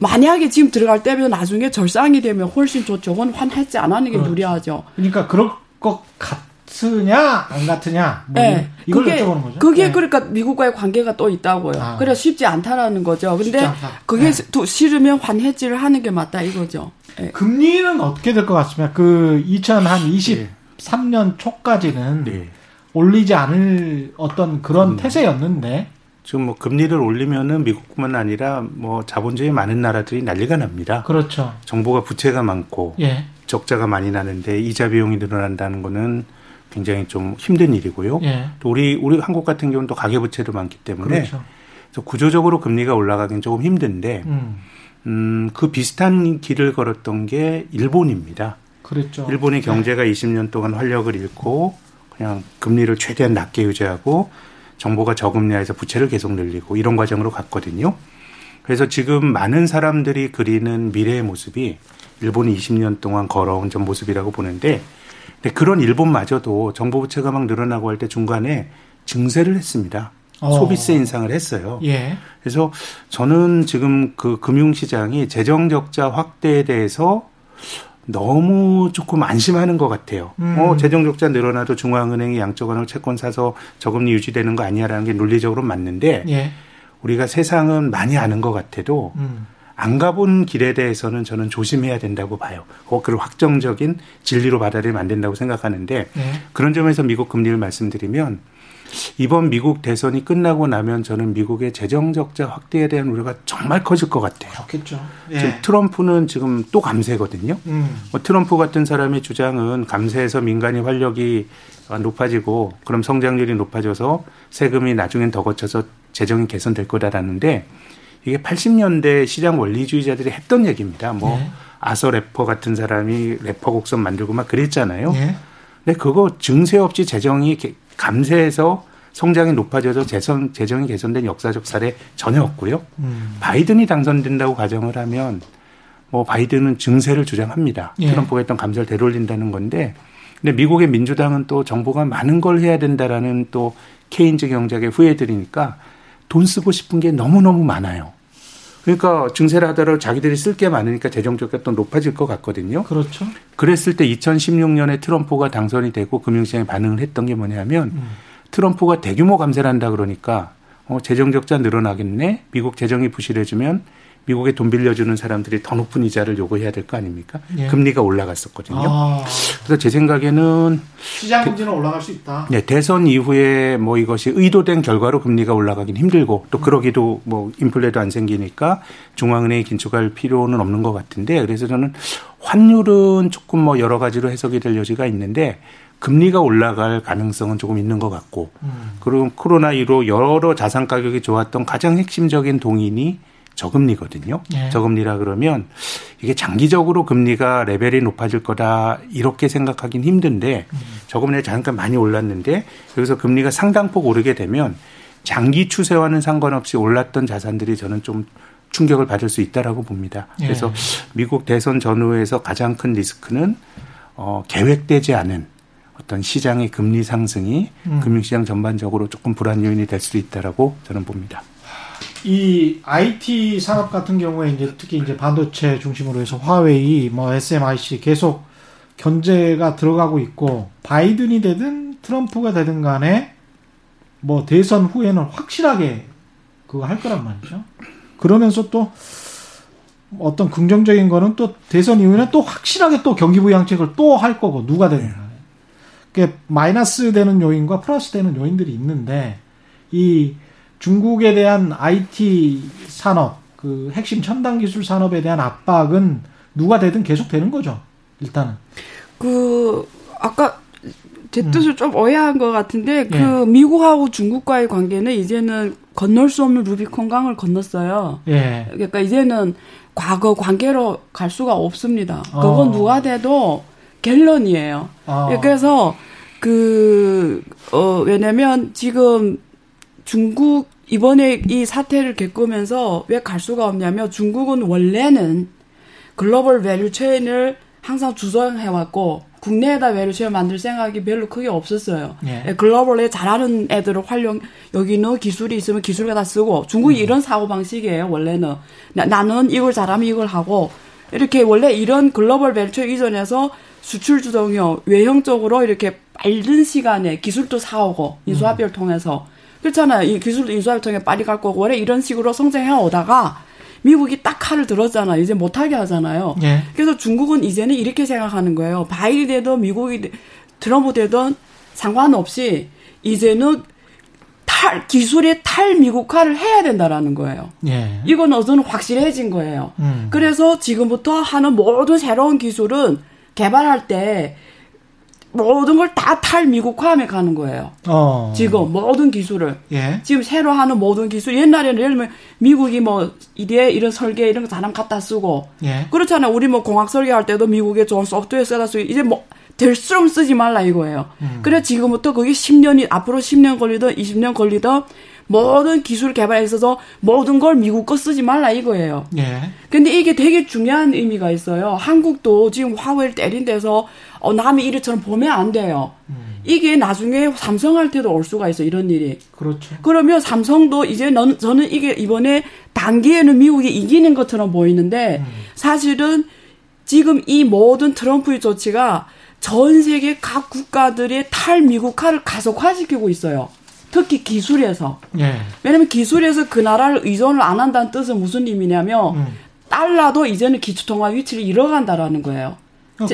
만약에 지금 들어갈 때면 나중에 절상이 되면 훨씬 좋죠. 그건 환해지 안 하는 게 그렇죠. 유리하죠. 그러니까 그럴 것 같. 같으냐 안 같으냐 뭐 네. 이걸 그게, 여쭤보는 거죠. 그게 네. 그러니까 미국과의 관계가 또 있다고요. 아. 그래 쉽지 않다라는 거죠. 근데 그게 네. 싫으면 환해지를 하는 게 맞다 이거죠. 네. 금리는 어떻게 될 것 같습니까? 그 2023년 초까지는 올리지 않을 어떤 그런 음. 태세였는데 지금 뭐 금리를 올리면은 미국뿐만 아니라 뭐 자본주의 많은 나라들이 난리가 납니다. 그렇죠. 정부가 부채가 많고 예. 적자가 많이 나는데 이자 비용이 늘어난다는 거는 굉장히 좀 힘든 일이고요. 예. 또 우리 우리 한국 같은 경우는 또 가계 부채도 많기 때문에 그렇죠. 그래서 구조적으로 금리가 올라가긴 조금 힘든데 음. 음, 그 비슷한 길을 걸었던 게 일본입니다. 그렇죠. 일본의 경제가 네. 20년 동안 활력을 잃고 그냥 금리를 최대한 낮게 유지하고 정부가 저금리에서 부채를 계속 늘리고 이런 과정으로 갔거든요. 그래서 지금 많은 사람들이 그리는 미래의 모습이 일본이 20년 동안 걸어온 전 모습이라고 보는데 근데 그런 일본마저도 정부 부채가 막 늘어나고 할 때 중간에 증세를 했습니다. 어. 소비세 인상을 했어요. 예. 그래서 저는 지금 그 금융시장이 재정 적자 확대에 대해서 너무 조금 안심하는 것 같아요. 음. 어, 재정 적자 늘어나도 중앙은행이 양적완화 채권 사서 저금리 유지되는 거 아니야라는 게 논리적으로 맞는데 예. 우리가 세상은 많이 아는 것 같아도 음. 안 가본 길에 대해서는 저는 조심해야 된다고 봐요. 그걸 확정적인 진리로 받아들이면 안 된다고 생각하는데 네. 그런 점에서 미국 금리를 말씀드리면 이번 미국 대선이 끝나고 나면 저는 미국의 재정 적자 확대에 대한 우려가 정말 커질 것 같아요. 그렇겠죠. 예. 지금 트럼프는 지금 또 감세거든요. 음. 뭐 트럼프 같은 사람의 주장은 감세해서 민간이 활력이 높아지고 그럼 성장률이 높아져서 세금이 나중엔 더 거쳐서 재정이 개선될 거다라는데 이게 80년대 시장 원리주의자들이 했던 얘기입니다. 뭐 네. 아서 래퍼 같은 사람이 래퍼 곡선 만들고 막 그랬잖아요. 네. 근데 그거 증세 없이 재정이 감세해서 성장이 높아져서 재선, 재정이 개선된 역사적 사례 전혀 없고요. 음. 바이든이 당선된다고 가정을 하면 뭐 바이든은 증세를 주장합니다. 예. 트럼프가 했던 감세를 되돌린다는 건데 근데 미국의 민주당은 또 정부가 많은 걸 해야 된다라는 또 케인즈 경제의 후예들이니까 돈 쓰고 싶은 게 너무너무 많아요. 그러니까 증세를 하더라도 자기들이 쓸 게 많으니까 재정적가 또 높아질 것 같거든요. 그렇죠. 그랬을 때 2016년에 트럼프가 당선이 되고 금융시장에 반응을 했던 게 뭐냐면 음. 트럼프가 대규모 감세를 한다 그러니까 어, 재정 적자 늘어나겠네. 미국 재정이 부실해지면 미국에 돈 빌려주는 사람들이 더 높은 이자를 요구해야 될 거 아닙니까? 예. 금리가 올라갔었거든요. 아. 그래서 제 생각에는 시장 금리는 올라갈 수 있다. 네, 대선 이후에 뭐 이것이 의도된 결과로 금리가 올라가긴 힘들고 또 음. 그러기도 뭐 인플레도 안 생기니까 중앙은행이 긴축할 필요는 없는 것 같은데 그래서 저는 환율은 조금 뭐 여러 가지로 해석이 될 여지가 있는데 금리가 올라갈 가능성은 조금 있는 것 같고 음. 그리고 코로나19로 여러 자산 가격이 좋았던 가장 핵심적인 동인이 저금리거든요. 네. 저금리라 그러면 이게 장기적으로 금리가 레벨이 높아질 거다 이렇게 생각하긴 힘든데 음. 저금리가 잠깐 많이 올랐는데 여기서 금리가 상당폭 오르게 되면 장기 추세와는 상관없이 올랐던 자산들이 저는 좀 충격을 받을 수 있다라고 봅니다. 예. 그래서 네. 미국 대선 전후에서 가장 큰 리스크는 어, 계획되지 않은 어떤 시장의 금리 상승이 음. 금융시장 전반적으로 조금 불안 요인이 될 수도 있다라고 저는 봅니다. 이 IT 산업 같은 경우에 이제 특히 이제 반도체 중심으로 해서 화웨이, 뭐 SMIC 계속 견제가 들어가고 있고 바이든이 되든 트럼프가 되든 간에 뭐 대선 후에는 확실하게 그거 할 거란 말이죠. 그러면서 또 어떤 긍정적인 거는 또 대선 이후에는 또 확실하게 또 경기 부양책을 또 할 거고 누가 되든 간에. 그게 마이너스 되는 요인과 플러스 되는 요인들이 있는데 이 중국에 대한 IT 산업, 그 핵심 첨단 기술 산업에 대한 압박은 누가 되든 계속 되는 거죠. 일단은. 그 아까 제 뜻을 음. 좀 오해한 것 같은데 그 예. 미국하고 중국과의 관계는 이제는 건널 수 없는 루비콘 강을 건넜어요. 예. 그러니까 이제는 과거 관계로 갈 수가 없습니다. 어. 그건 누가 돼도 갤런이에요. 어. 그래서 그 어, 왜냐면 지금 중국 이번에 이 사태를 겪으면서 왜 갈 수가 없냐면 중국은 원래는 global value chain을 항상 주장해왔고 국내에다 value chain 만들 생각이 별로 크게 없었어요. 예. 예 글로벌에 잘하는 애들을 활용 여기는 기술이 있으면 기술을 다 쓰고 중국이 음. 이런 사고 방식이에요. 원래는 나는 이걸 잘하면 이걸 하고 이렇게 원래 이런 global value chain 이전에서 수출 주동형 외형적으로 이렇게 빠른 시간에 기술도 사오고 인수합의를 음. 통해서 그렇잖아요. 이 기술 인수합 통해 빨리 갈 거고 원래 이런 식으로 성장해 오다가 미국이 딱 칼을 들었잖아. 이제 못하게 하잖아요. 예. 그래서 중국은 이제는 이렇게 생각하는 거예요. 바이든 되든 미국이 트럼프 되든 상관없이 이제는 다탈 기술의 탈미국화를 해야 된다라는 거예요. 예. 이건 어느 확실해진 거예요. 음. 그래서 지금부터 하는 모든 새로운 기술은 개발할 때 모든 걸 다 탈미국화하며 가는 거예요. 어. 지금 모든 기술을. 예. 지금 새로 하는 모든 기술. 옛날에는 예를 들면 미국이 뭐 이래 이런 설계 이런 거 사람 갖다 쓰고. 예. 그렇잖아요. 우리 뭐 공학 설계할 때도 미국에 좋은 소프트웨어 써다 쓰고 이제 뭐 될수록 쓰지 말라 이거예요. 음. 그래 지금부터 그게 10년이 앞으로 10년 걸리든 20년 걸리든 모든 기술 개발에 있어서 모든 걸 미국 거 쓰지 말라 이거예요. 예. 근데 이게 되게 중요한 의미가 있어요. 한국도 지금 화웨이를 때린 데서 어, 남이 이렇처럼 보면 안 돼요. 음. 이게 나중에 삼성한테도 올 수가 있어 이런 일이. 그렇죠. 그러면 삼성도 이제 넌, 저는 이게 이번에 단기에는 미국이 이기는 것처럼 보이는데 음. 사실은 지금 이 모든 트럼프의 조치가 전 세계 각 국가들의 탈미국화를 가속화시키고 있어요. 특히 기술에서. 예. 왜냐면 기술에서 그 나라를 의존을 안 한다는 뜻은 무슨 의미냐면 음. 달러도 이제는 기초통화 위치를 잃어간다라는 거예요.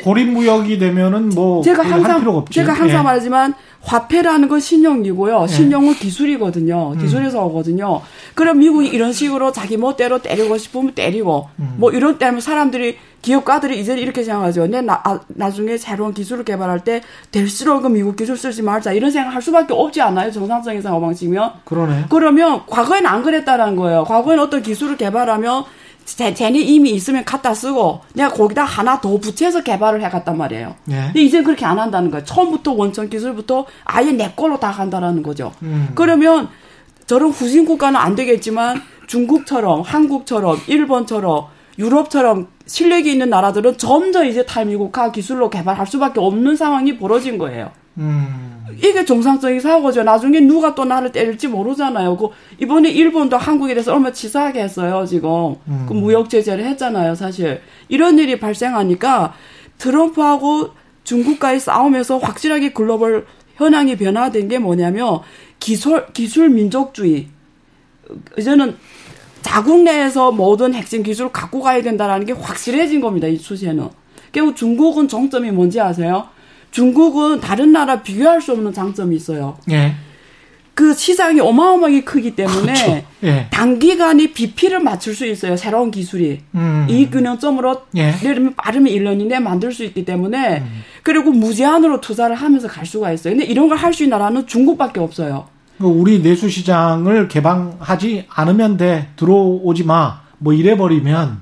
고립 무역이 되면은 뭐 제가 항상 제가 항상 예. 말하지만 화폐라는 건 신용이고요. 예. 신용은 기술이거든요. 음. 기술에서 음. 오거든요. 그럼 미국이 이런 식으로 자기 멋대로 때리고 싶으면 때리고 음. 뭐 이런 때면 사람들이 기업가들이 이제 이렇게 생각하죠. 내 나, 아, 나중에 새로운 기술을 개발할 때 될수록 그 미국 기술 쓰지 말자 이런 생각할 수밖에 없지 않아요. 정상적인 상황방식이면. 그러네. 그러면 과거에는 안 그랬다라는 거예요. 과거에는 어떤 기술을 개발하면 쟤, 쟤네 이미 있으면 갖다 쓰고 내가 거기다 하나 더 붙여서 개발을 해갔단 말이에요. 예. 근데 이제 그렇게 안 한다는 거예요. 처음부터 원천 기술부터 아예 내 걸로 다 간다라는 거죠. 음. 그러면 저런 후진 국가는 안 되겠지만 중국처럼 한국처럼 일본처럼 유럽처럼 실력이 있는 나라들은 점점 이제 탈미국화 기술로 개발할 수밖에 없는 상황이 벌어진 거예요. 음. 이게 정상적인 사고죠. 나중에 누가 또 나를 때릴지 모르잖아요. 그 이번에 일본도 한국에 대해서 얼마 치사하게 했어요. 지금 음. 그 무역 제재를 했잖아요. 사실 이런 일이 발생하니까 트럼프하고 중국과의 싸움에서 확실하게 글로벌 현황이 변화된 게 뭐냐면 기술 기술 민족주의 이제는 자국 내에서 모든 핵심 기술을 갖고 가야 된다라는 게 확실해진 겁니다. 이 추세는. 결국 중국은 정점이 뭔지 아세요? 중국은 다른 나라 비교할 수 없는 장점이 있어요. 예. 그 시장이 어마어마하게 크기 때문에 그렇죠. 예. 단기간에 비피를 맞출 수 있어요. 새로운 기술이. 음. 이 균형점으로 예. 예를 들면 빠르면 1년 이내에 만들 수 있기 때문에 음. 그리고 무제한으로 투자를 하면서 갈 수가 있어요. 근데 이런 걸 할 수 있는 나라는 중국밖에 없어요. 그 우리 내수 시장을 개방하지 않으면 돼. 들어오지 마. 뭐 이래 버리면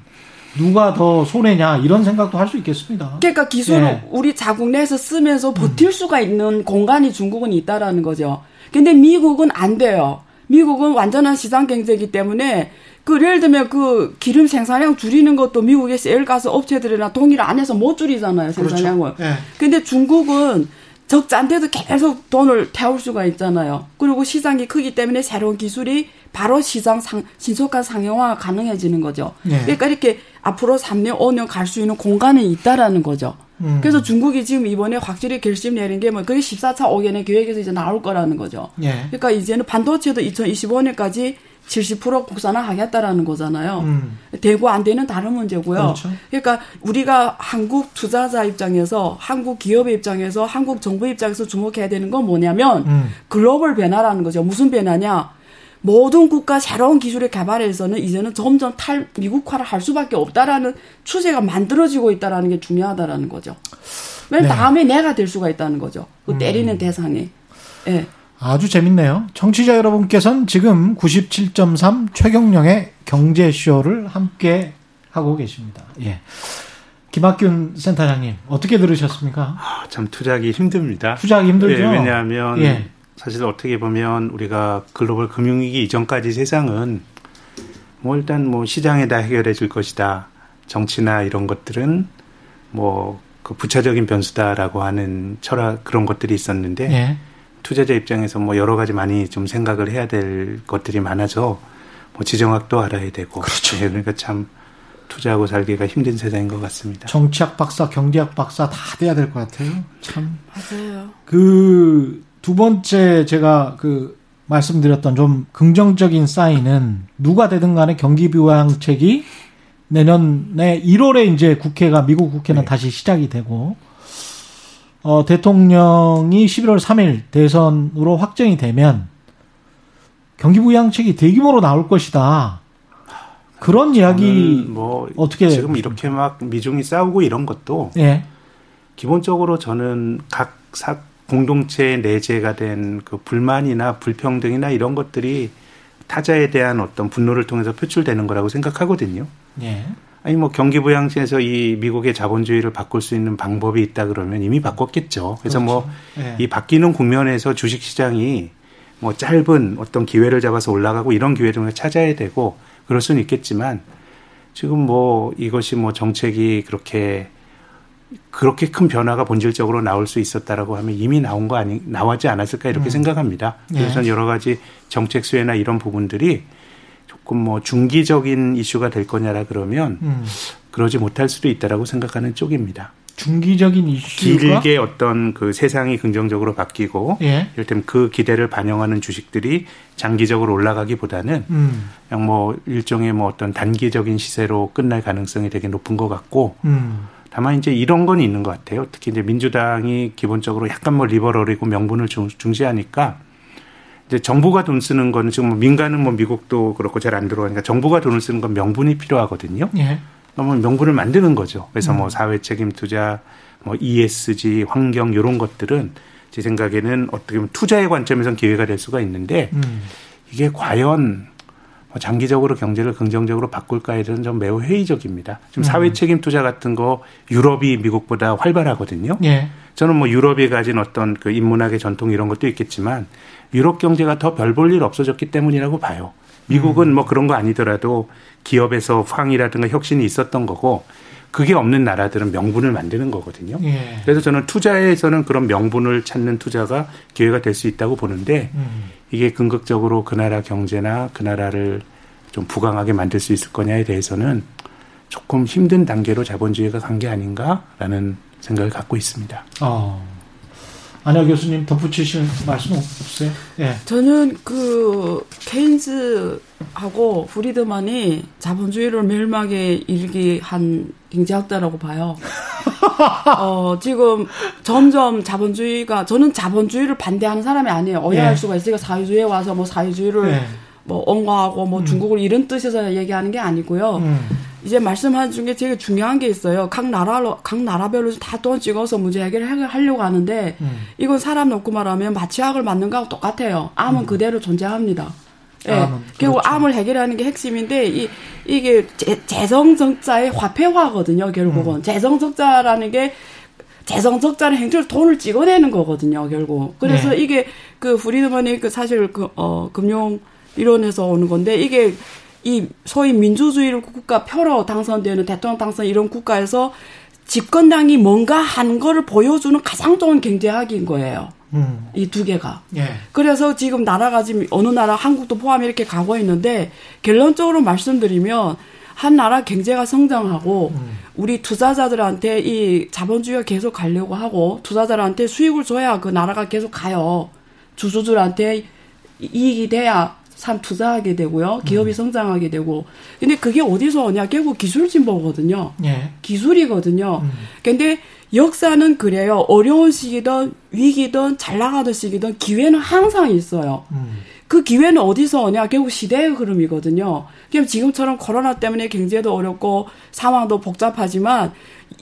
누가 더 손해냐 이런 생각도 할 수 있겠습니다. 그러니까 기술을 네. 우리 자국 내에서 쓰면서 버틸 음. 수가 있는 공간이 중국은 있다라는 거죠. 근데 미국은 안 돼요. 미국은 완전한 시장 경제이기 때문에 그 예를 들면 그 기름 생산량 줄이는 것도 미국의 세일가스 업체들이나 동의를 안 해서 못 줄이잖아요 생산량을. 그렇죠. 네. 근데 중국은 적자인데도 계속 돈을 태울 수가 있잖아요. 그리고 시장이 크기 때문에 새로운 기술이 바로 시장 상, 신속한 상용화가 가능해지는 거죠. 네. 그러니까 이렇게 앞으로 3년, 5년 갈 수 있는 공간이 있다라는 거죠. 음. 그래서 중국이 지금 이번에 확실히 결심 내린 게 뭐 그게 14차 5개년 계획에서 이제 나올 거라는 거죠. 네. 그러니까 이제는 반도체도 2025년까지 70% 국산화 하겠다라는 거잖아요. 음. 되고 안 되는 다른 문제고요. 그렇죠. 그러니까 우리가 한국 투자자 입장에서 한국 기업의 입장에서 한국 정부 입장에서 주목해야 되는 건 뭐냐면 음. 글로벌 변화라는 거죠. 무슨 변화냐? 모든 국가 새로운 기술의 개발에서는 이제는 점점 탈 미국화를 할 수밖에 없다라는 추세가 만들어지고 있다라는 게 중요하다라는 거죠. 맨 네. 다음에 내가 될 수가 있다는 거죠. 그 음. 때리는 음. 대상이. 예. 네. 아주 재밌네요. 청취자 여러분께서는 지금 97.3 최경령의 경제쇼를 함께 하고 계십니다. 예. 김학균 센터장님, 어떻게 들으셨습니까? 아, 참 투자하기 힘듭니다. 투자하기 힘들죠. 예, 왜냐하면 예. 사실 어떻게 보면 우리가 글로벌 금융위기 이전까지 세상은 뭐 일단 뭐 시장에 다 해결해 줄 것이다. 정치나 이런 것들은 뭐 그 부차적인 변수다라고 하는 철학 그런 것들이 있었는데 예. 투자자 입장에서 뭐 여러 가지 많이 좀 생각을 해야 될 것들이 많아서 뭐 지정학도 알아야 되고 그렇죠. 네, 그러니까 참 투자하고 살기가 힘든 세상인 것 같습니다. 정치학 박사, 경제학 박사 다 돼야 될 것 같아요. 참 맞아요. 그 두 번째 제가 그 말씀드렸던 좀 긍정적인 사인은 누가 되든 간에 경기 부양책이 내년에 1월에 이제 국회가 미국 국회는 네. 다시 시작이 되고 어, 대통령이 11월 3일 대선으로 확정이 되면 경기 부양책이 대규모로 나올 것이다. 그런 이야기 뭐 어떻게 지금 이렇게 막 미중이 싸우고 이런 것도 예. 기본적으로 저는 각 사, 공동체 내재가 된 그 불만이나 불평등이나 이런 것들이 타자에 대한 어떤 분노를 통해서 표출되는 거라고 생각하거든요. 예. 아니 뭐 경기 부양시에서 이 미국의 자본주의를 바꿀 수 있는 방법이 있다 그러면 이미 바꿨겠죠. 그래서 뭐 그렇죠. 뭐이 예. 바뀌는 국면에서 주식 시장이 뭐 짧은 어떤 기회를 잡아서 올라가고 이런 기회를 찾아야 되고 그럴 수는 있겠지만 지금 뭐 이것이 뭐 정책이 그렇게 그렇게 큰 변화가 본질적으로 나올 수 있었다라고 하면 이미 나온 거 아니 나왔지 않았을까 이렇게 음. 생각합니다. 그래서 네. 여러 가지 정책 수혜나 이런 부분들이 조금 뭐 중기적인 이슈가 될 거냐라 그러면 음. 그러지 못할 수도 있다라고 생각하는 쪽입니다. 중기적인 이슈가 길게 어떤 그 세상이 긍정적으로 바뀌고 예. 이를테면 그 기대를 반영하는 주식들이 장기적으로 올라가기보다는 음. 그냥 뭐 일종의 뭐 어떤 단기적인 시세로 끝날 가능성이 되게 높은 것 같고 음. 다만 이제 이런 건 있는 것 같아요. 특히 이제 민주당이 기본적으로 약간 뭐 리버럴이고 명분을 중시하니까 이제 정부가 돈 쓰는 거는 지금 뭐 민간은 뭐 미국도 그렇고 잘 안 들어가니까 정부가 돈을 쓰는 건 명분이 필요하거든요. 예. 그러면 명분을 만드는 거죠. 그래서 뭐 음. 뭐 사회 책임 투자, 뭐 ESG, 환경 이런 것들은 제 생각에는 어떻게 보면 투자의 관점에선 기회가 될 수가 있는데 음. 이게 과연 뭐 장기적으로 경제를 긍정적으로 바꿀까에 대해서는 좀 매우 회의적입니다. 지금 음. 사회 책임 투자 같은 거 유럽이 미국보다 활발하거든요. 예. 저는 뭐 유럽이 가진 어떤 그 인문학의 전통 이런 것도 있겠지만 유럽 경제가 더 별 볼 일 없어졌기 때문이라고 봐요. 미국은 음. 뭐 그런 거 아니더라도 기업에서 황이라든가 혁신이 있었던 거고 그게 없는 나라들은 명분을 만드는 거거든요. 예. 그래서 저는 투자에서는 그런 명분을 찾는 투자가 기회가 될 수 있다고 보는데 음. 이게 궁극적으로 그 나라 경제나 그 나라를 좀 부강하게 만들 수 있을 거냐에 대해서는 조금 힘든 단계로 자본주의가 간 게 아닌가라는 생각을 갖고 있습니다. 어. 안혜 교수님 덧붙이실 말씀 없으세요? 예. 저는 그 케인즈하고 프리드만이 자본주의를 멸망에 이르게 한 경제학자라고 봐요. 어, 지금 점점 자본주의가 저는 자본주의를 반대하는 사람이 아니에요. 어야할 예. 수가 있으니까 사회주의에 와서 뭐 사회주의를 예. 뭐 옹호하고 뭐 음. 중국을 이런 뜻에서 얘기하는 게 아니고요. 음. 이제 말씀하신 중에 되게 중요한 게 있어요. 각 나라로 각 나라별로 다 돈 찍어서 문제 해결을 하려고 하는데 음. 이건 사람 놓고 말하면 마취학을 맞는 거하고 똑같아요. 암은 음. 그대로 존재합니다. 예. 네. 결국 그렇죠. 암을 해결하는 게 핵심인데 이 이게 재정적자의 화폐화거든요. 결국은 음. 재정적자라는 게 재정적자는 행태로 돈을 찍어내는 거거든요. 결국 그래서 네. 이게 그 프리드먼이 그 사실 그 어 금융 이론에서 오는 건데 이게 이 소위 민주주의를 국가 표로 당선되는 대통령 당선 이런 국가에서 집권당이 뭔가 한 거를 보여주는 가장 좋은 경제학인 거예요. 음. 이두 개가. 예. 그래서 지금 나라가 지금 어느 나라 한국도 포함 이렇게 가고 있는데 결론적으로 말씀드리면 한 나라 경제가 성장하고 음. 우리 투자자들한테 이 자본주의가 계속 가려고 하고 투자자들한테 수익을 줘야 그 나라가 계속 가요. 주주들한테 이익이 돼야 참 투자하게 되고요. 기업이 음. 성장하게 되고. 근데 그게 어디서 오냐? 결국 기술 진보거든요. 예. 기술이거든요. 음. 근데 역사는 그래요. 어려운 시기든 위기든 잘 나가던 시기든 기회는 항상 있어요. 음. 그 기회는 어디서 오냐? 결국 시대의 흐름이거든요. 그럼 지금처럼 코로나 때문에 경제도 어렵고 상황도 복잡하지만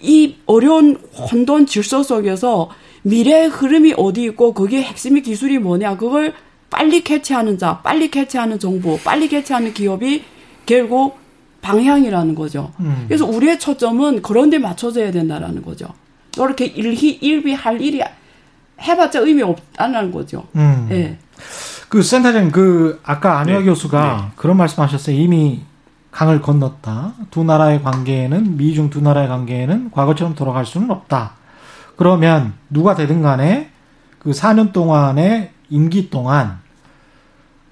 이 어려운 혼돈 질서 속에서 미래의 흐름이 어디 있고 거기에 핵심이 기술이 뭐냐? 그걸 빨리 캐치하는 자, 빨리 캐치하는 정보, 빨리 캐치하는 기업이 결국 방향이라는 거죠. 음. 그래서 우리의 초점은 그런 데 맞춰져야 된다라는 거죠. 이렇게 일희, 일비할 일이 해봤자 의미 없다는 거죠. 음. 네. 그 센터장님, 그 아까 안효 네. 교수가 네. 그런 말씀하셨어요. 이미 강을 건넜다. 두 나라의 관계에는 미중 두 나라의 관계에는 과거처럼 돌아갈 수는 없다. 그러면 누가 되든 간에 그 4년 동안의 임기 동안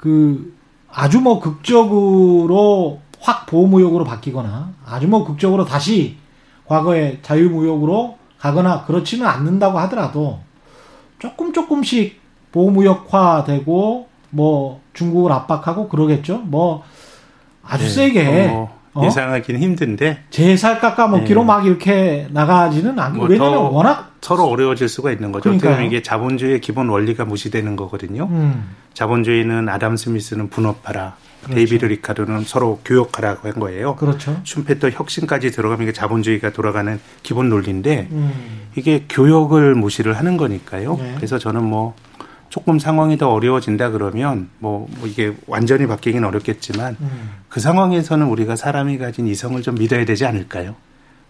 그 아주 뭐 극적으로 확 보호무역으로 바뀌거나 아주 뭐 극적으로 다시 과거의 자유무역으로 가거나 그렇지는 않는다고 하더라도 조금 조금씩 보호무역화되고 뭐 중국을 압박하고 그러겠죠. 뭐 아주 네, 세게 어, 어? 예상하기는 힘든데 제살 깎아먹기로 네. 막 이렇게 나가지는 않고 뭐 왜냐면 워낙 서로 어려워질 수가 있는 거죠. 어떻게 보면 이게 자본주의의 기본 원리가 무시되는 거거든요. 음. 자본주의는 아담 스미스는 분업하라, 그렇죠. 데이비드 리카도는 서로 교역하라고 한 거예요. 그렇죠. 슘페터 혁신까지 들어가면 이게 자본주의가 돌아가는 기본 논리인데 음. 이게 교역을 무시를 하는 거니까요. 네. 그래서 저는 뭐 조금 상황이 더 어려워진다 그러면 뭐, 뭐 이게 완전히 바뀌긴 어렵겠지만 음. 그 상황에서는 우리가 사람이 가진 이성을 좀 믿어야 되지 않을까요?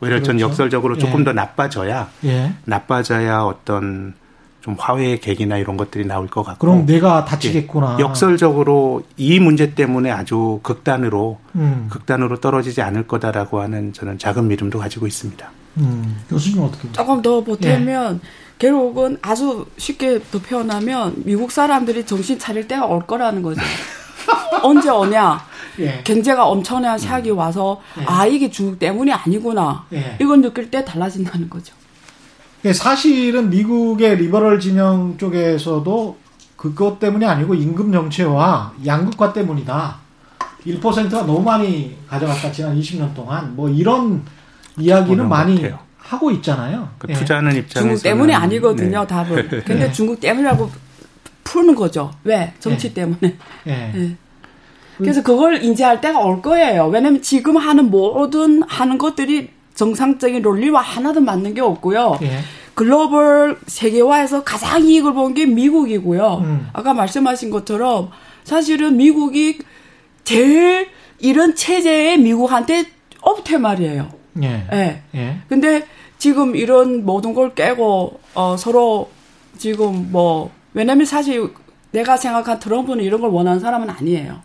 오히려 그렇죠. 전 역설적으로 조금 예. 더 나빠져야 예. 나빠져야 어떤 좀 화해의 계기나 이런 것들이 나올 것 같고 그럼 내가 다치겠구나. 예. 역설적으로 이 문제 때문에 아주 극단으로 음. 극단으로 떨어지지 않을 거다라고 하는 저는 작은 믿음도 가지고 있습니다. 음. 교수님 어떻게 보세요? 조금 더 보태면 예. 결국은 아주 쉽게 더 표현하면 미국 사람들이 정신 차릴 때가 올 거라는 거죠. 언제 오냐? 예. 경제가 엄청난 샥이 와서 예. 아 이게 중국 때문이 아니구나. 예. 이건 느낄 때 달라진다는 거죠. 예, 사실은 미국의 리버럴 진영 쪽에서도 그것 때문이 아니고 임금 정체와 양극화 때문이다. 1%가 너무 많이 가져갔다 지난 20년 동안 뭐 이런 이야기는 많이 같아요. 하고 있잖아요. 그 예. 투자하는 입장에서 중국 때문이 아니거든요, 네. 답은. 근데 네. 중국 때문이라고 푸는 거죠. 왜? 정치 네. 때문에. 예. 예. 그래서 그걸 인지할 때가 올 거예요. 왜냐면 지금 하는 모든 하는 것들이 정상적인 논리와 하나도 맞는 게 없고요. 예. 글로벌 세계화에서 가장 이익을 본 게 미국이고요. 음. 아까 말씀하신 것처럼 사실은 미국이 제일 이런 체제에 미국한테 없대 말이에요. 예. 예. 예. 근데 지금 이런 모든 걸 깨고 어 서로 지금 뭐 왜냐면 사실 내가 생각한 트럼프는 이런 걸 원하는 사람은 아니에요.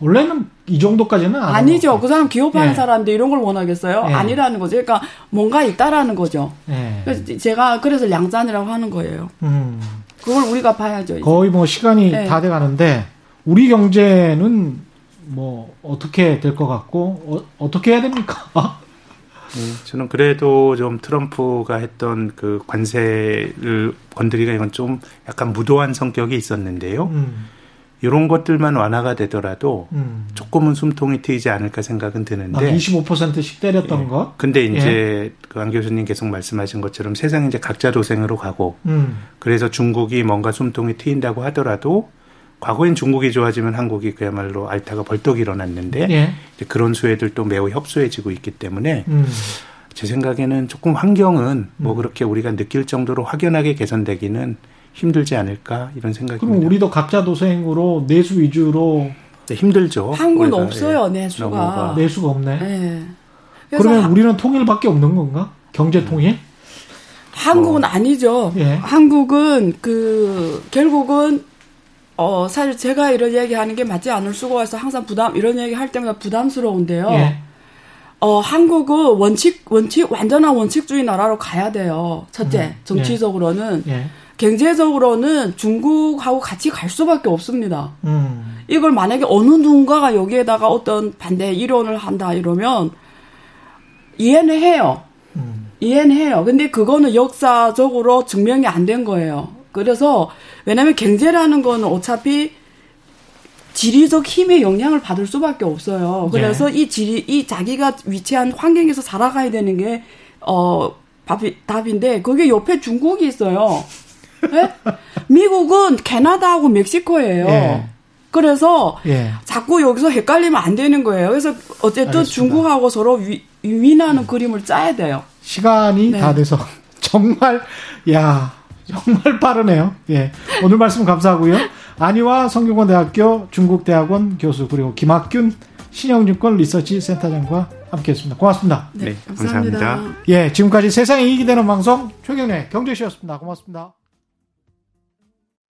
원래는 이 정도까지는 아니죠. 그 사람 기업하는 예. 사람인데 이런 걸 원하겠어요? 예. 아니라는 거죠. 그러니까 뭔가 있다라는 거죠. 예. 그래서 제가 그래서 양잔이라고 하는 거예요. 음. 그걸 우리가 봐야죠. 이제. 거의 뭐 시간이 예. 다돼 가는데 우리 경제는 뭐 어떻게 될 것 같고 어, 떻게 해야 됩니까? 네, 저는 그래도 좀 트럼프가 했던 그 관세를 건드리가 이건 좀 약간 무도한 성격이 있었는데요. 음. 이런 것들만 완화가 되더라도 음. 조금은 숨통이 트이지 않을까 생각은 드는데. 아, 25%씩 때렸던 예. 것? 근데 이제 예. 그안 교수님 계속 말씀하신 것처럼 세상이 이제 각자 도생으로 가고 음. 그래서 중국이 뭔가 숨통이 트인다고 하더라도 과거엔 중국이 좋아지면 한국이 그야말로 알타가 벌떡 일어났는데 예. 그런 수혜들도 매우 협소해지고 있기 때문에 음. 제 생각에는 조금 환경은 뭐 음. 그렇게 우리가 느낄 정도로 확연하게 개선되기는 힘들지 않을까 이런 생각이 그럼 우리도 각자 도생으로 내수 위주로 네, 힘들죠. 한국은 없어요 예, 내수가 내수가 없네. 네. 그러면 우리는 통일밖에 없는 건가? 경제 통일? 한국은 어. 아니죠. 예. 한국은 그 결국은 어, 사실 제가 이런 얘기 하는 게 맞지 않을 수가 있어 항상 부담, 이런 얘기 할 때마다 부담스러운데요. 예. 어, 한국은 원칙, 원칙, 완전한 원칙주의 나라로 가야 돼요. 첫째, 음. 정치적으로는. 예. 예. 경제적으로는 중국하고 같이 갈 수밖에 없습니다. 음. 이걸 만약에 어느 누군가가 여기에다가 어떤 반대 이론을 한다 이러면 이해는 해요. 음. 이해는 해요. 근데 그거는 역사적으로 증명이 안 된 거예요. 그래서 왜냐하면 경제라는 거는 어차피 지리적 힘의 영향을 받을 수밖에 없어요. 그래서 네. 이 지리 이 자기가 위치한 환경에서 살아가야 되는 게 어 답이, 답인데 그게 옆에 중국이 있어요. 네? 미국은 캐나다하고 멕시코예요. 예. 그래서 예. 자꾸 여기서 헷갈리면 안 되는 거예요. 그래서 어쨌든 알겠습니다. 중국하고 서로 위, 위나는 음. 그림을 짜야 돼요. 시간이 네. 다 돼서 정말 야 정말 빠르네요. 예. 오늘 말씀 감사하고요. 안희와 성균관대학교 중국대학원 교수 그리고 김학균 신영증권 리서치 센터장과 함께했습니다. 고맙습니다. 네, 감사합니다. 감사합니다. 예, 지금까지 세상에 이익이 되는 방송 최경래 경제쇼였습니다. 고맙습니다.